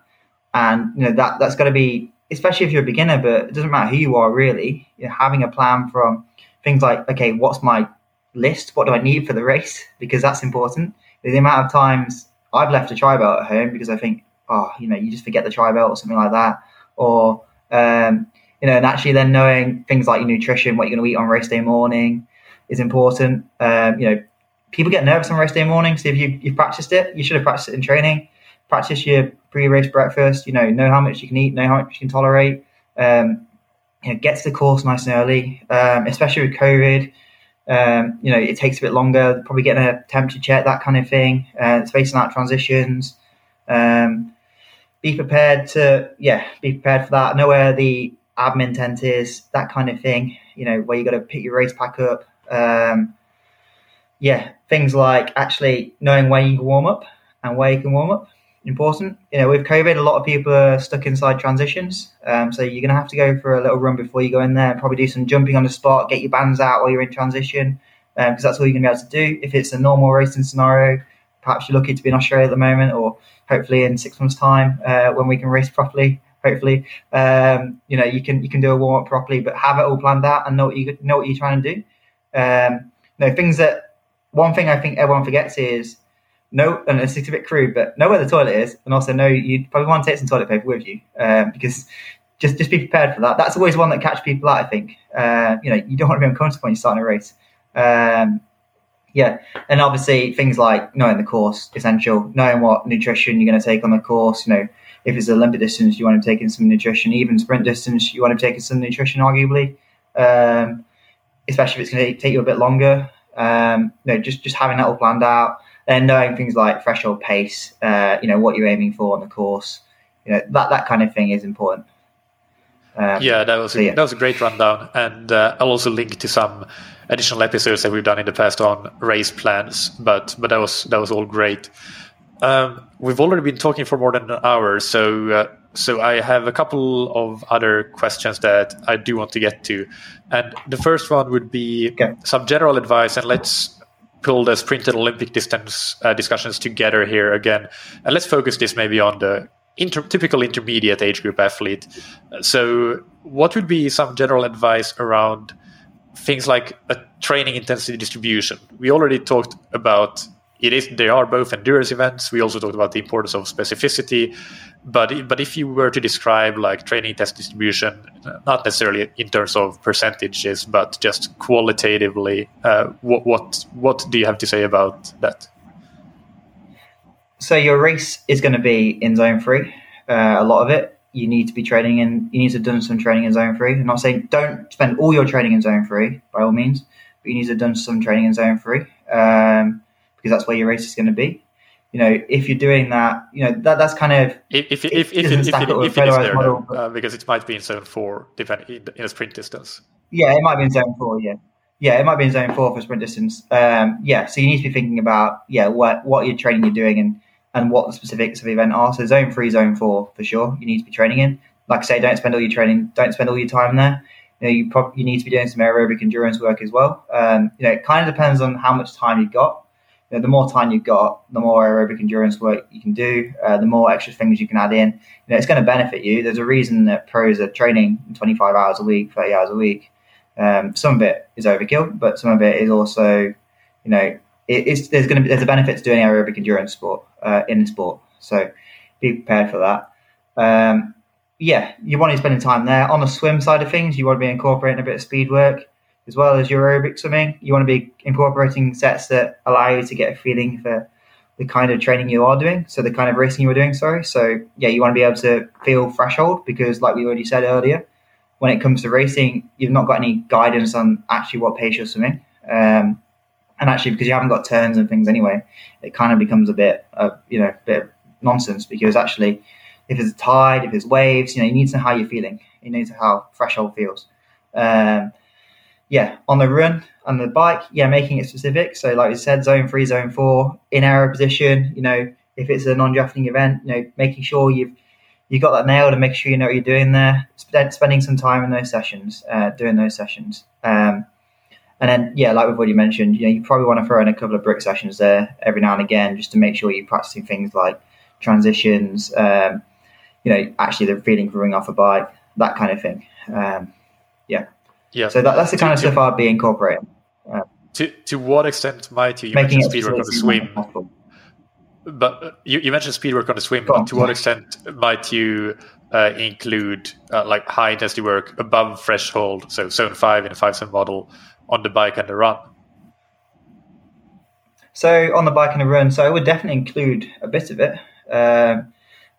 and you know that that's got to be especially if you're a beginner, but it doesn't matter who you are really. You know, having a plan from things like okay, what's my list? What do I need for the race? Because that's important. the amount of times I've left a tri belt at home because I think, oh, you know, you just forget the tri belt or something like that, or um, you know, and actually then knowing things like your nutrition, what you're going to eat on race day morning, is important. Um, you know, people get nervous on race day morning, so if you you've practiced it, you should have practiced it in training. Practice your pre-race breakfast. You know, know how much you can eat, know how much you can tolerate. Um, you know, get to the course nice and early, um, especially with COVID. Um, you know, it takes a bit longer. Probably getting a temperature check, that kind of thing. Uh, spacing out transitions. Um, be prepared to, yeah, be prepared for that. Know where the admin tent is, that kind of thing. You know, where you got to pick your race pack up. Um, yeah, things like actually knowing where you can warm up and where you can warm up important. You know, with COVID, a lot of people are stuck inside transitions. Um, so you're going to have to go for a little run before you go in there and probably do some jumping on the spot, get your bands out while you're in transition, because um, that's all you're going to be able to do. If it's a normal racing scenario, perhaps you're lucky to be in Australia at the moment, or hopefully in six months' time uh, when we can race properly. Hopefully, um, you know you can you can do a warm up properly, but have it all planned out and know what you know what you're trying to do. Um, you know things that one thing I think everyone forgets is no, and it's a bit crude, but know where the toilet is, and also know you probably want to take some toilet paper with you um, because just just be prepared for that. That's always one that catches people out. I think uh, you know you don't want to be uncomfortable when you're starting a race. Um, yeah, and obviously things like knowing the course essential, knowing what nutrition you're going to take on the course. You know, if it's Olympic distance, you want to take in some nutrition. Even sprint distance, you want to take in some nutrition, arguably. Um, especially if it's going to take you a bit longer. Um, you know, just just having that all planned out and knowing things like threshold pace, uh, you know, what you're aiming for on the course, you know, that, that kind of thing is important. Um, yeah, that was, so, yeah. that was a great rundown. And uh, I'll also link to some additional episodes that we've done in the past on race plans, but, but that was, that was all great. Um, we've already been talking for more than an hour, so uh, so I have a couple of other questions that I do want to get to, and the first one would be okay. some general advice, and let's pull the sprint and Olympic distance uh, discussions together here again. And let's focus this maybe on the inter- typical intermediate age group athlete. So, what would be some general advice around things like a training intensity distribution? We already talked about it is they are both endurance events. We also talked about the importance of specificity, but but if you were to describe like training test distribution, not necessarily in terms of percentages, but just qualitatively, uh, what what what do you have to say about that? So your race is going to be in zone three. Uh, a lot of it you need to be training in. You need to have done some training in zone three. I'm not saying don't spend all your training in zone three by all means, but you need to have done some training in zone three um, because that's where your race is going to be you know, if you're doing that, you know, that that's kind of if if if, if, if, it, if, it, if it is there, model, uh, because it might be in zone four, depending in a sprint distance. Yeah, it might be in zone four. Yeah, yeah, it might be in zone four for sprint distance. Um, yeah, so you need to be thinking about yeah what what you're training you're doing and and what the specifics of the event are. So zone three, zone four for sure. You need to be training in. Like I say, don't spend all your training, don't spend all your time there. You know, you probably you need to be doing some aerobic endurance work as well. Um, you know, it kind of depends on how much time you've got you know, the more time you've got, the more aerobic endurance work you can do, uh, the more extra things you can add in. You know, it's going to benefit you. There's a reason that pros are training 25 hours a week, 30 hours a week. Um, some of it is overkill, but some of it is also, you know, it, it's there's going to be there's a benefit to doing aerobic endurance sport uh, in the sport. So be prepared for that. Um, yeah, you want to be spending time there. On the swim side of things, you want to be incorporating a bit of speed work as well as your aerobic swimming. You want to be incorporating sets that allow you to get a feeling for the kind of training you are doing, so the kind of racing you are doing. Sorry, so yeah, you want to be able to feel threshold because, like we already said earlier, when it comes to racing, you've not got any guidance on actually what pace you're swimming. Um, and actually, because you haven't got turns and things anyway, it kind of becomes a bit of you know bit of nonsense because actually, if a tide, if there's waves, you know, you need to know how you're feeling. You need to know how threshold feels. Um, yeah, on the run, on the bike, yeah, making it specific. So, like I said, zone three, zone four, in aero position. You know, if it's a non-drafting event, you know, making sure you've you got that nailed and make sure you know what you're doing there. Spending some time in those sessions, uh, doing those sessions. Um, and then, yeah, like we've already mentioned, you know, you probably want to throw in a couple of brick sessions there every now and again, just to make sure you're practicing things like transitions, um, you know, actually the feeling for ring off a bike, that kind of thing. Um, yeah. Yeah. So that, that's the kind to, of stuff I'd be incorporating. Uh, to to what extent might you, you mentioned speed work on the swim? but you, you mentioned speed work on the swim. But to what extent might you uh, include uh, like high intensity work above threshold, so zone five in a five zone model on the bike and the run? So on the bike and the run, so I would definitely include a bit of it, um,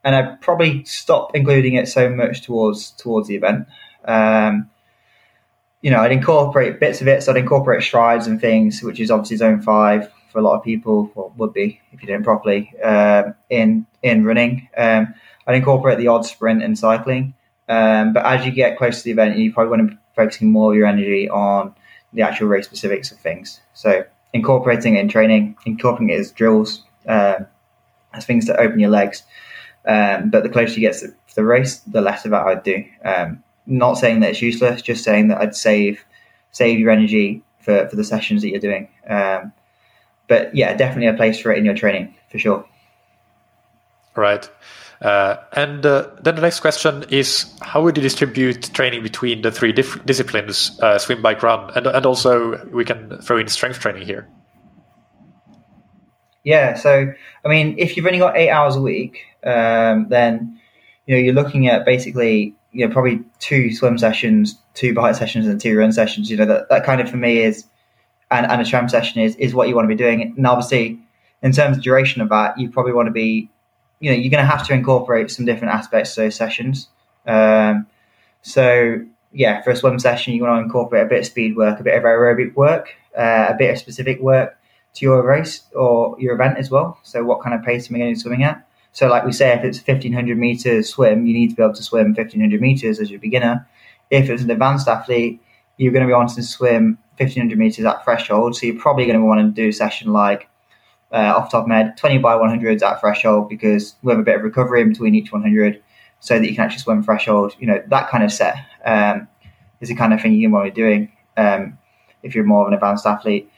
and I'd probably stop including it so much towards towards the event. Um, you know, I'd incorporate bits of it, so I'd incorporate strides and things, which is obviously zone five for a lot of people, or would be if you did it properly um, in in running. Um, I'd incorporate the odd sprint and cycling, um, but as you get close to the event, you probably want to be focusing more of your energy on the actual race specifics of things. So incorporating it in training, incorporating it as drills, um, as things to open your legs. Um, but the closer you get to the race, the less of that I'd do. Um, not saying that it's useless, just saying that I'd save save your energy for, for the sessions that you're doing. Um, but yeah, definitely a place for it in your training for sure. Right. Uh, and uh, then the next question is how would you distribute training between the three different disciplines uh, swim bike run and, and also we can throw in strength training here yeah so i mean if you've only got eight hours a week um, then you know you're looking at basically you know probably two swim sessions two bike sessions and two run sessions you know that, that kind of for me is and, and a tram session is is what you want to be doing and obviously in terms of duration of that you probably want to be you know you're going to have to incorporate some different aspects to those sessions. Um, so yeah, for a swim session, you want to incorporate a bit of speed work, a bit of aerobic work, uh, a bit of specific work to your race or your event as well. So what kind of pace am I going to be swimming at? So like we say, if it's 1500 meters swim, you need to be able to swim 1500 meters as your beginner. If it's an advanced athlete, you're going to be wanting to swim 1500 meters at threshold. So you're probably going to want to do a session like uh, off top med 20 by 100s at threshold because we have a bit of recovery in between each 100 so that you can actually swim threshold. You know, that kind of set um, is the kind of thing you want to be doing um, if you're more of an advanced athlete.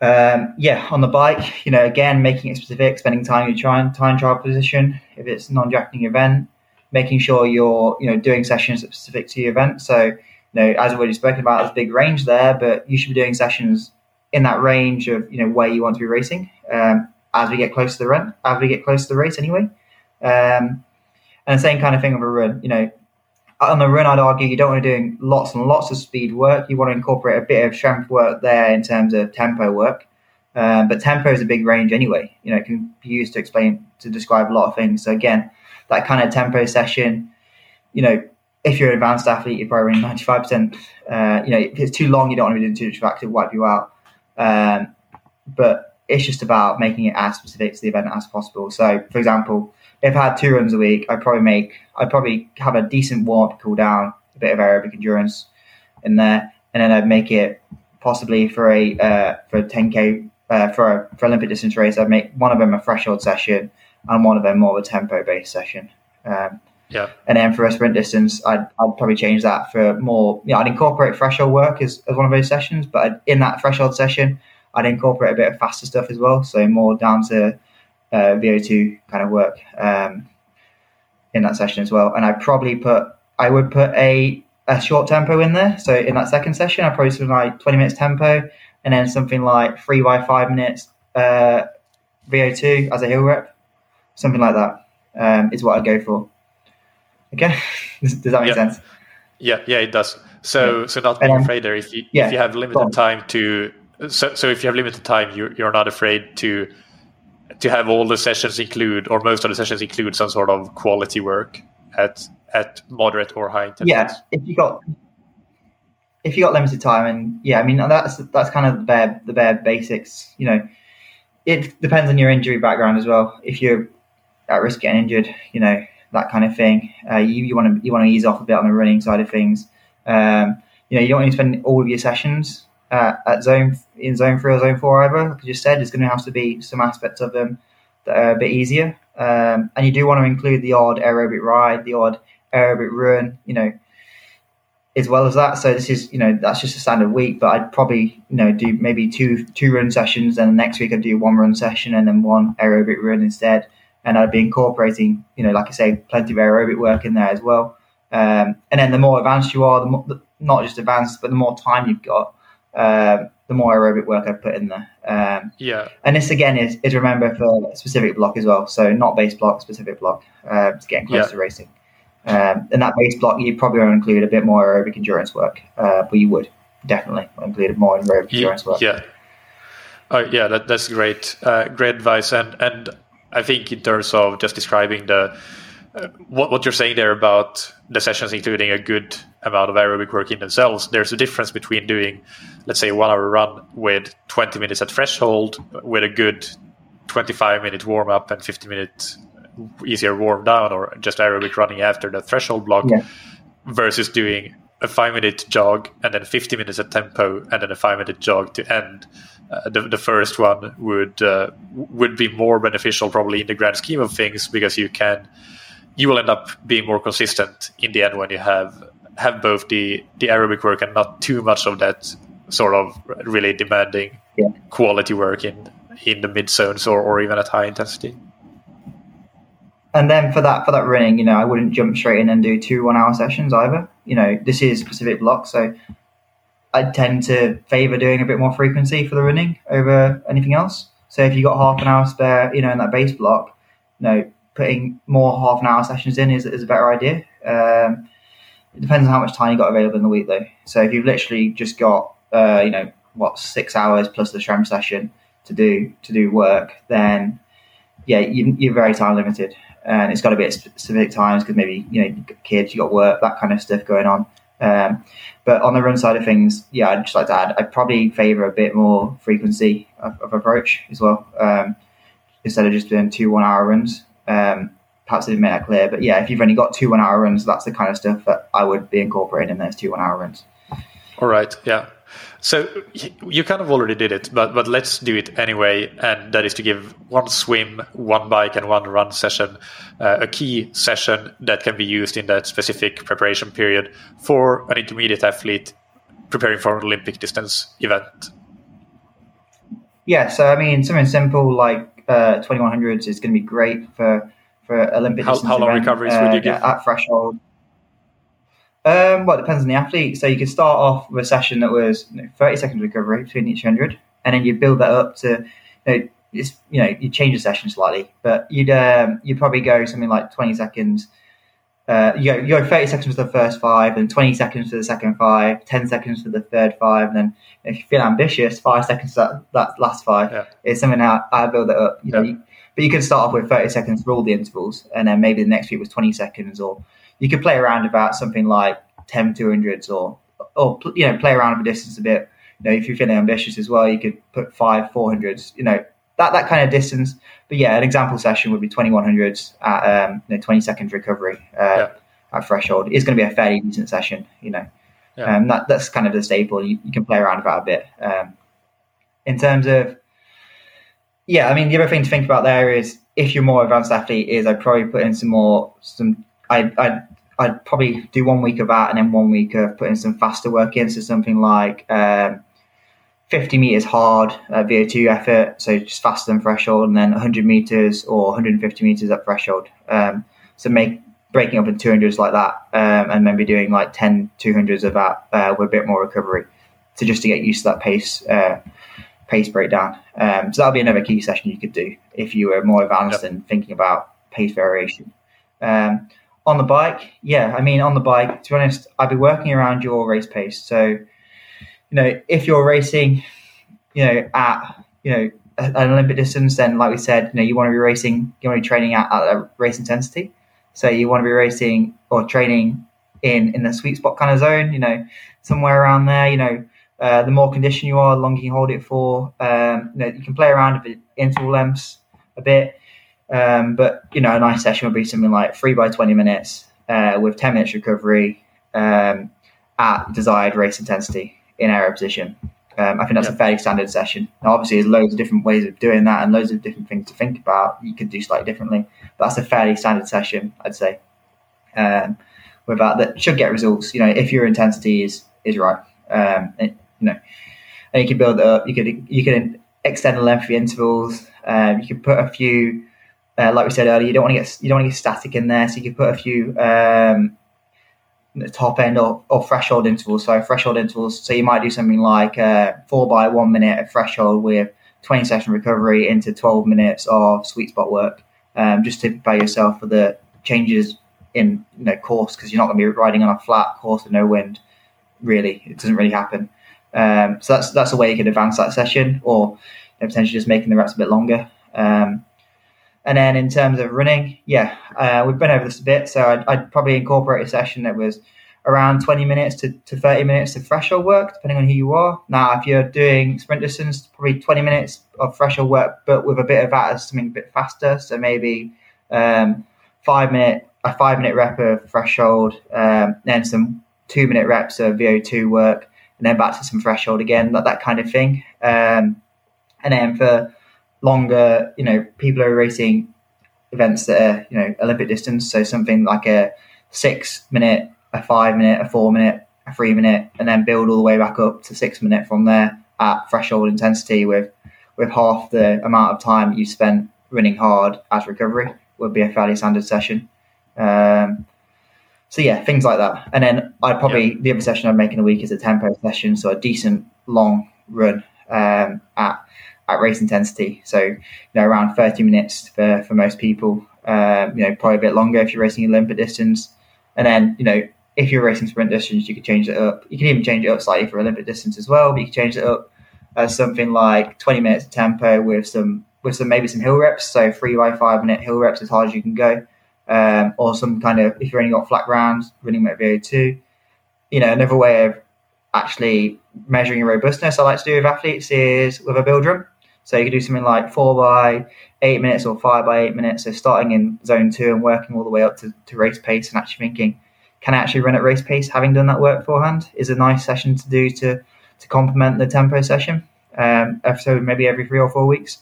Um, yeah, on the bike, you know, again, making it specific, spending time in your time, time trial position. If it's a non-drafting event, making sure you're, you know, doing sessions specific to your event. So, you know, as I've already spoken about, there's a big range there, but you should be doing sessions in that range of you know where you want to be racing um, as we get close to the run, as we get close to the race anyway. Um, and the same kind of thing of a run. You know, on the run, I'd argue you don't want to be doing lots and lots of speed work. You want to incorporate a bit of strength work there in terms of tempo work. Um, but tempo is a big range anyway. You know, it can be used to explain to describe a lot of things. So again, that kind of tempo session. You know, if you're an advanced athlete, you're probably ninety five percent. Uh, you know, if it's too long, you don't want to be doing too much active, wipe you out. Um, but it's just about making it as specific to the event as possible. So, for example, if I had two runs a week, I'd probably make, I'd probably have a decent warm up, cool down, a bit of aerobic endurance in there, and then I'd make it possibly for a uh, for a 10k uh, for a for Olympic distance race. I'd make one of them a threshold session and one of them more of a tempo based session. Um, yeah. And then for a sprint distance, I'd, I'd probably change that for more, you know, I'd incorporate threshold work as, as one of those sessions, but I'd, in that threshold session, I'd incorporate a bit of faster stuff as well. So more down to uh, VO2 kind of work um, in that session as well. And I'd probably put, I would put a, a short tempo in there. So in that second session, I'd probably something like 20 minutes tempo and then something like three by five minutes uh, VO2 as a hill rep. Something like that um, is what I'd go for. Okay, [LAUGHS] does, that make yeah. sense? Yeah, yeah, it does. So, yeah. so not being um, afraid there. If you yeah, if you have limited time to, so so if you have limited time, you you're not afraid to to have all the sessions include or most of the sessions include some sort of quality work at at moderate or high intensity. Yeah, if you got if you got limited time, and yeah, I mean that's that's kind of the bare the bare basics. You know, it depends on your injury background as well. If you're at risk getting injured, you know, that kind of thing. Uh, you you want to you want to ease off a bit on the running side of things. Um, you know, you don't want to spend all of your sessions uh, at zone in zone three or zone four either. Like I just said, there's going to have to be some aspects of them that are a bit easier. Um, and you do want to include the odd aerobic ride, the odd aerobic run. You know, as well as that. So this is, you know, that's just a standard week. But I'd probably, you know, do maybe two two run sessions, and the next week I'd do one run session and then one aerobic run instead and I'd be incorporating, you know, like I say, plenty of aerobic work in there as well. Um, and then the more advanced you are, the more, not just advanced, but the more time you've got, um, the more aerobic work I put in there. Um, yeah. And this again is, is remember for a specific block as well. So not base block, specific block uh, to getting close Yeah. to racing. Um, in that base block, you probably want to include a bit more aerobic endurance work, uh, but you would definitely include more aerobic endurance work. Yeah. Oh, yeah, that, that's great. Uh, great advice. And, and I think in terms of just describing the uh, what, what you're saying there about the sessions including a good amount of aerobic work in themselves, there's a difference between doing, let's say, a one hour run with 20 minutes at threshold with a good 25 minute warm up and 50 minute easier warm down or just aerobic running after the threshold block Yeah. versus doing a five minute jog and then 50 minutes at tempo and then a five minute jog to end. Uh, the, the first one would uh, would be more beneficial probably in the grand scheme of things because you can you will end up being more consistent in the end when you have have both the the aerobic work and not too much of that sort of really demanding Yeah. quality work in in the mid zones or, or even at high intensity. And then for that for that running, you know, I wouldn't jump straight in and do two one hour sessions either. You know, this is specific block, so I tend to favour doing a bit more frequency for the running over anything else. So if you got half an hour spare, you know, in that base block, you know, putting more half an hour sessions in is, is a better idea. Um, it depends on how much time you got available in the week though. So if you've literally just got uh, you know, what, six hours plus the strength session to do to do work, then yeah, you, you're very time limited, and it's got to be at specific times because maybe you know kids, you got work, that kind of stuff going on. Um, but on the run side of things, yeah, I'd just like to add, I'd probably favour a bit more frequency of, of approach as well, um, instead of just doing two one-hour runs. Um, perhaps I didn't make that clear, but yeah, if you've only got two one-hour runs, that's the kind of stuff that I would be incorporating in those two one-hour runs. All right, yeah. So you kind of already did it, but but let's do it anyway, and that is to give one swim, one bike, and one run session uh, a key session that can be used in that specific preparation period for an intermediate athlete preparing for an Olympic distance event. Yeah, so I mean, something simple like uh, 2100s is going to be great for for Olympic How- how long event, recoveries would you uh, give? at threshold? Um, well, it depends on the athlete. So you could start off with a session that was you know, 30 seconds recovery between each hundred, and then you build that up to you know, it's, you know you change the session slightly, but you'd um, you'd probably go something like 20 seconds. Uh, you go you go 30 seconds for the first five, and 20 seconds for the second five, 10 seconds for the third five, and then if you feel ambitious, five seconds for that, that last five Yeah. is something how I build it up. You know, Yeah. you, but you could start off with 30 seconds for all the intervals, and then maybe the next week was 20 seconds, or you could play around about something like 10 200s, or or you know play around with the distance a bit. You know, if you're feeling ambitious as well, you could put five 400s. You know, that that kind of distance. But yeah, an example session would be 2100s at um, you know, 20 seconds recovery uh, Yeah. at threshold. It's going to be a fairly decent session. You know, Yeah. um, that that's kind of the staple. You, you can play around about a bit. Um, in terms of yeah, I mean the other thing to think about there is if you're more advanced athlete is I'd probably put in some more some I I I'd probably do one week of that and then one week of putting some faster work in, so something like um, 50 meters hard uh, VO2 effort, so just faster than threshold, and then 100 meters or 150 meters at threshold. Um, so make breaking up in 200s like that, um, and maybe doing like 10 200s of that uh, with a bit more recovery, to just to get used to that pace uh, pace breakdown. Um, so that'll be another key session you could do if you were more advanced and thinking about pace variation. Um, on the bike, yeah, I mean, on the bike, to be honest, I'd be working around your race pace. So, you know, if you're racing, you know, at, you know, an Olympic distance, then like we said, you know, you want to be racing, you want to be training at, at a race intensity. So you want to be racing or training in, in the sweet spot kind of zone, you know, somewhere around there, you know, uh, the more condition you are, the longer you hold it for. Um, you know, you can play around with interval lengths a bit. Um, but you know, a nice session would be something like three by twenty minutes uh, with ten minutes recovery um, at desired race intensity in aero position. Um, I think that's Yeah. a fairly standard session. Now, obviously, there's loads of different ways of doing that and loads of different things to think about. You could do slightly differently, but that's a fairly standard session, I'd say. Um, with that, should get results. You know, if your intensity is is right, um, and, you know, and you can build up. You could you can extend the length of the intervals. Um, you could put a few uh, like we said earlier, you don't want to get you don't want to get static in there, so you could put a few um, top end or, or threshold intervals. So threshold intervals. So you might do something like uh, four by one minute threshold with 20 session recovery into 12 minutes of sweet spot work, um, just to prepare yourself for the changes in you know, course because you're not going to be riding on a flat course with no wind. Really, it doesn't really happen. Um, so that's that's a way you can advance that session, or you know, potentially just making the reps a bit longer. Um, and then in terms of running, yeah, uh, we've been over this a bit. So I'd, I'd, probably incorporate a session that was around 20 minutes to, to 30 minutes of threshold work, depending on who you are. Now, if you're doing sprint distance, probably 20 minutes of threshold work, but with a bit of that as something a bit faster. So maybe um, five minute a five minute rep of threshold, um, then some two minute reps of VO2 work, and then back to some threshold again, that, that kind of thing. Um, and then for longer, you know, people are racing events that are, you know, Olympic distance. So something like a six minute, a five minute, a four minute, a three minute, and then build all the way back up to six minute from there at threshold intensity with with half the amount of time you spent running hard as recovery would be a fairly standard session. Um, so yeah, things like that. And then I'd probably yeah. the other session I'm making a week is a tempo session, so a decent long run um, at at race intensity. So, you know, around 30 minutes for, for most people, um, you know, probably a bit longer if you're racing Olympic distance. And then, you know, if you're racing sprint distance, you could change it up. You can even change it up slightly for Olympic distance as well, but you can change it up as something like 20 minutes of tempo with some, with some, maybe some hill reps. So three by five minute hill reps as hard as you can go. Um, or some kind of, if you've only got flat ground, running at VO2. You know, another way of actually measuring your robustness I like to do with athletes is with a build run. So you could do something like four by eight minutes or five by eight minutes. So starting in zone two and working all the way up to, to race pace and actually thinking, can I actually run at race pace having done that work beforehand is a nice session to do to, to complement the tempo session. Um, so maybe every three or four weeks,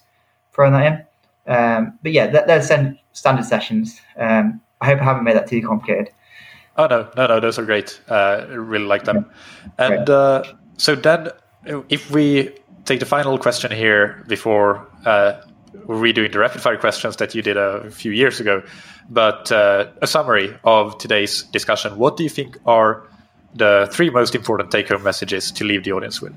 throwing that in. Um, but yeah, that, they're standard sessions. Um, I hope I haven't made that too complicated. Oh no, no, no, those are great. Uh, I really like them. Yeah. And uh, so then, if we take the final question here before uh, redoing the rapid fire questions that you did a few years ago. But uh, a summary of today's discussion. What do you think are the three most important take home messages to leave the audience with?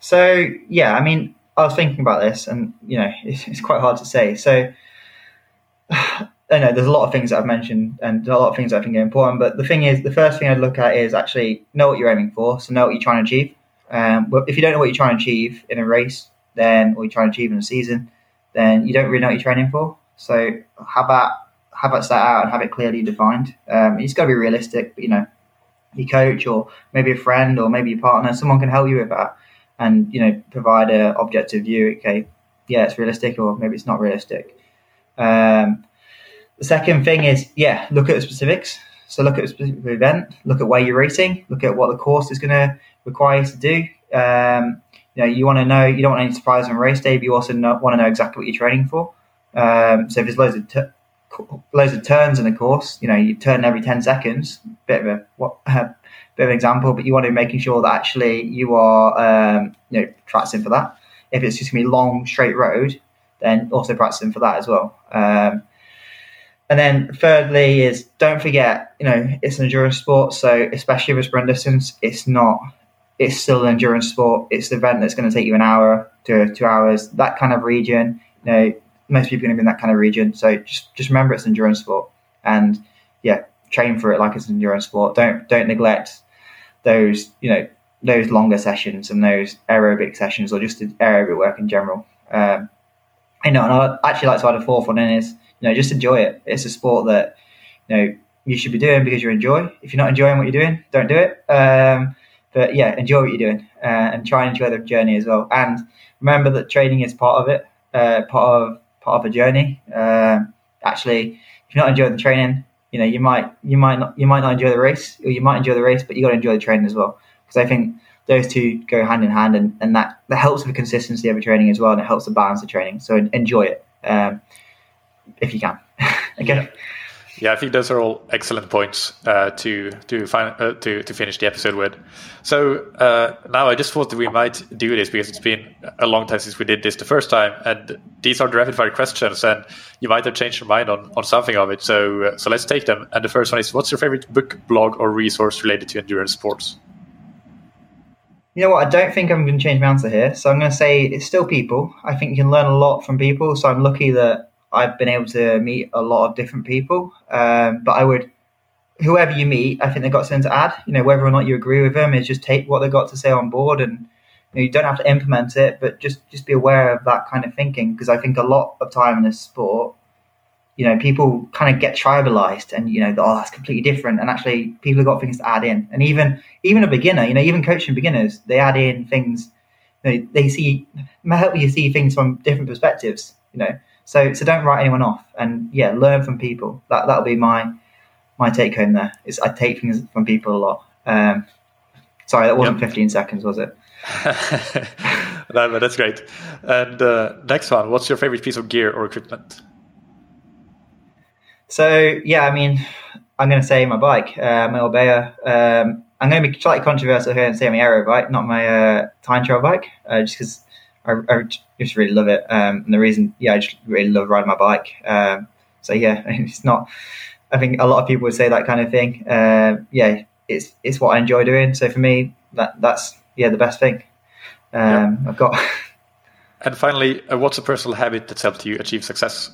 So, yeah, I mean, I was thinking about this and, you know, [LAUGHS] it's, it's quite hard to say. So, [SIGHS] I know there's a lot of things that I've mentioned and a lot of things that I think are important, but the thing is, the first thing I'd look at is actually know what you're aiming for. So, know what you're trying to achieve. Um, but if you don't know what you're trying to achieve in a race, then or you're trying to achieve in a season, then you don't really know what you're training for. So have that have that set out and have it clearly defined. Um, it's got to be realistic. But, you know, your coach or maybe a friend or maybe your partner, someone can help you with that, and you know provide a objective view. Okay, yeah, it's realistic, or maybe it's not realistic. Um, the second thing is, yeah, look at the specifics. So look at a specific event, look at where you're racing, look at what the course is going to require you to do. Um, you know, you want to know, you don't want any surprise on race day, but you also want to know exactly what you're training for. Um, so if there's loads of t- loads of turns in the course, you know, you turn every ten seconds. Bit of a what, uh, [LAUGHS] bit of an example, but you want to be making sure that actually you are, um, you know, practicing for that. If it's just gonna be long straight road, then also practicing for that as well. Um, and then thirdly is don't forget, you know, it's an endurance sport. So especially with sprint distance, it's not, it's still an endurance sport. It's the event that's going to take you an hour to two hours, that kind of region. You know, most people are going to be in that kind of region. So just, just remember it's an endurance sport and yeah, train for it like it's an endurance sport. Don't, don't neglect those, you know, those longer sessions and those aerobic sessions or just the aerobic work in general. Um, I know, and I actually like to add a fourth one in is, you know, just enjoy it. It's a sport that you know you should be doing because you enjoy. If you're not enjoying what you're doing, don't do it. Um, but yeah, enjoy what you're doing uh, and try and enjoy the journey as well. And remember that training is part of it, uh, part of part of a journey. Uh, actually, if you're not enjoying the training, you know you might you might not you might not enjoy the race, or you might enjoy the race, but you got to enjoy the training as well. Because I think those two go hand in hand, and, and that that helps with the consistency of the training as well, and it helps to balance the training. So enjoy it. Um, if you can. [LAUGHS] okay. Yeah, I think those are all excellent points uh, to to, find, uh, to to finish the episode with. So uh, now I just thought that we might do this because it's been a long time since we did this the first time, and these are the rapid fire questions, and you might have changed your mind on, on something of it. So uh, so let's take them. And the first one is, what's your favorite book, blog, or resource related to endurance sports? You know what? I don't think I'm going to change my answer here. So I'm going to say it's still people. I think you can learn a lot from people. So I'm lucky that I've been able to meet a lot of different people. Um, but I would, whoever you meet, I think they've got something to add. You know, whether or not you agree with them, is just take what they've got to say on board, and you, know, you don't have to implement it, but just just be aware of that kind of thinking. Because I think a lot of time in this sport, you know, people kind of get tribalized, and you know, oh, that's completely different. And actually, people have got things to add in, and even even a beginner, you know, even coaching beginners, they add in things. They see help you see things from different perspectives. You know so so don't write anyone off, and yeah, learn from people. That that'll be my my take home there. Is I take things from people a lot. Um, sorry, that wasn't yep. 15 seconds, was it? [LAUGHS] no, but that's great. And uh, next one, what's your favorite piece of gear or equipment? So yeah, I mean, I'm going to say my bike, uh, my Orbea. Um, I'm going to be slightly controversial here and say my aero bike, not my uh, time trial bike, uh, just because I, I, just really love it. Um, and the reason, yeah, I just really love riding my bike. Um, so yeah, [LAUGHS] it's not. I think a lot of people would say that kind of thing. Uh, yeah, it's it's what I enjoy doing. So for me, that that's yeah the best thing. Um, yeah. I've got. [LAUGHS] and finally, uh, what's a personal habit that's helped you achieve success?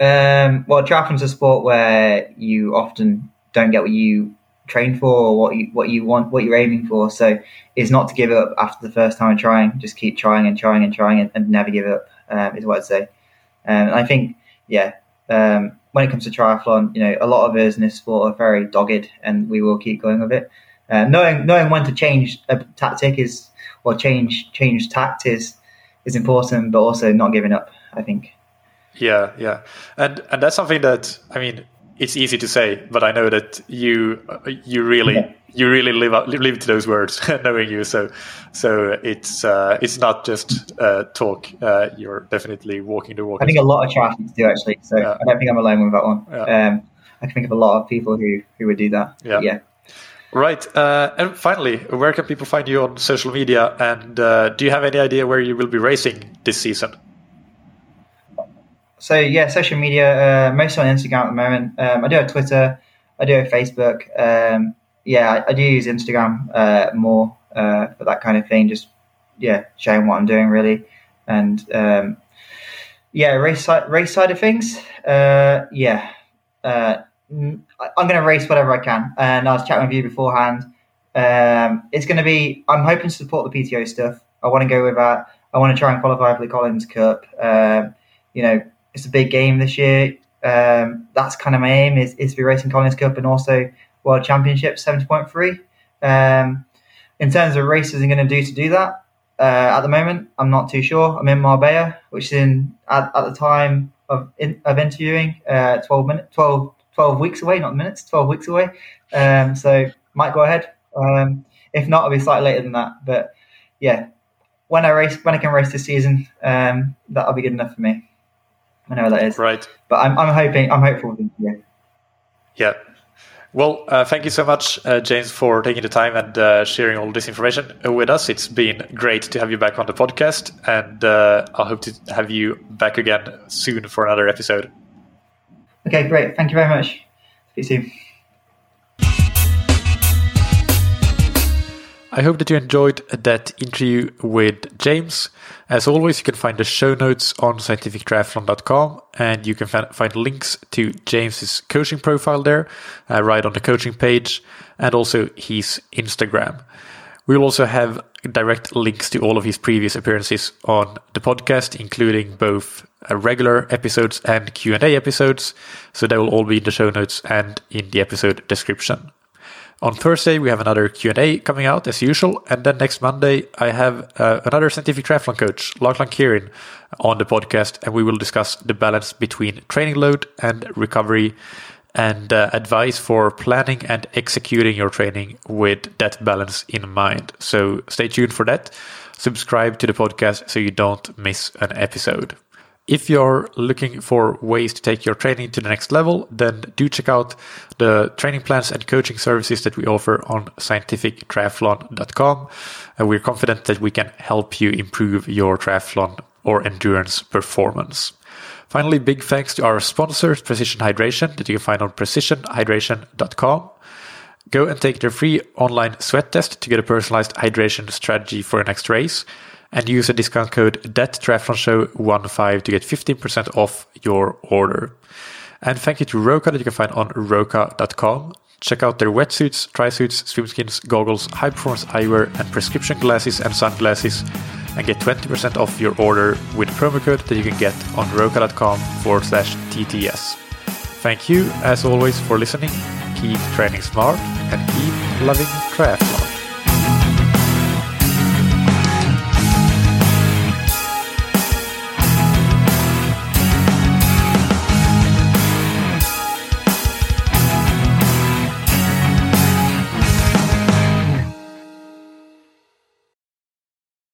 Um, well, triathlon's a sport where you often don't get what you train for or what you what you want what you're aiming for. So is not to give up after the first time of trying. Just keep trying and trying and trying and, and never give up um, is what i'd say. Um, and i think yeah um, when it comes to triathlon you know a lot of us in this sport are very dogged and we will keep going with it. Uh, knowing knowing when to change a tactic is or change change tact is is important but also not giving up i think. Yeah yeah. And and that's something that i mean it's easy to say, but I know that you you really yeah. you really live up, live to those words, [LAUGHS] knowing you. So so it's uh, it's not just uh, talk. Uh, you're definitely walking the walk. I think a lot of triathletes do actually. So yeah. I don't think I'm alone with that one. Yeah. Um, I can think of a lot of people who who would do that. Yeah. yeah. Right. Uh, and finally, where can people find you on social media? And uh, do you have any idea where you will be racing this season? So yeah, social media, uh, mostly on Instagram at the moment. Um, I do have Twitter, I do have Facebook. Um, yeah, I, I, do use Instagram uh, more uh, for that kind of thing. Just yeah, showing what I'm doing really, and um, yeah, race side race side of things. Uh, yeah, uh, I'm going to race whatever I can. And I was chatting with you beforehand. Um, it's going to be. I'm hoping to support the PTO stuff. I want to go with that. I want to try and qualify for the Collins Cup. Um, you know, it's a big game this year. Um, that's kind of my aim is, is to be racing Collins Cup and also World Championship 70.3. Um, in terms of races I'm going to do to do that, uh, at the moment, I'm not too sure. I'm in Marbella, which is in at, at the time of in, of interviewing, uh, 12 minutes, 12, 12 weeks away, not minutes, 12 weeks away. Um, so might go ahead. Um, if not, it'll be slightly later than that. But yeah, when I race, when I can race this season, um, that'll be good enough for me. I know that is. Right. But I'm, I'm hoping, I'm hopeful. Yeah. Yeah. Well, uh, thank you so much, uh, James, for taking the time and uh, sharing all this information with us. It's been great to have you back on the podcast, and uh, I hope to have you back again soon for another episode. Okay, great. Thank you very much. See you soon. I hope that you enjoyed that interview with James. As always, you can find the show notes on scientifictriathlon.com and you can find links to James's coaching profile there, uh, right on the coaching page, and also his Instagram. We will also have direct links to all of his previous appearances on the podcast, including both uh, regular episodes and Q&A episodes. So they will all be in the show notes and in the episode description. On Thursday, we have another Q&A coming out as usual. And then next Monday, I have uh, another scientific triathlon coach, Lachlan Kieran, on the podcast. And we will discuss the balance between training load and recovery and uh, advice for planning and executing your training with that balance in mind. So stay tuned for that. Subscribe to the podcast so you don't miss an episode. If you're looking for ways to take your training to the next level, then do check out the training plans and coaching services that we offer on scientifictriathlon.com. And we're confident that we can help you improve your triathlon or endurance performance. Finally, big thanks to our sponsor, Precision Hydration, that you can find on precisionhydration.com. Go and take their free online sweat test to get a personalized hydration strategy for your next race and use the discount code THATTRIATHLONSHOW15 to get 15% off your order. And thank you to Roka that you can find on roka.com. Check out their wetsuits, tri-suits, swimskins, goggles, high performance eyewear, and prescription glasses and sunglasses, and get 20% off your order with promo code that you can get on roka.com forward slash TTS. Thank you, as always, for listening. Keep training smart and keep loving triathlon.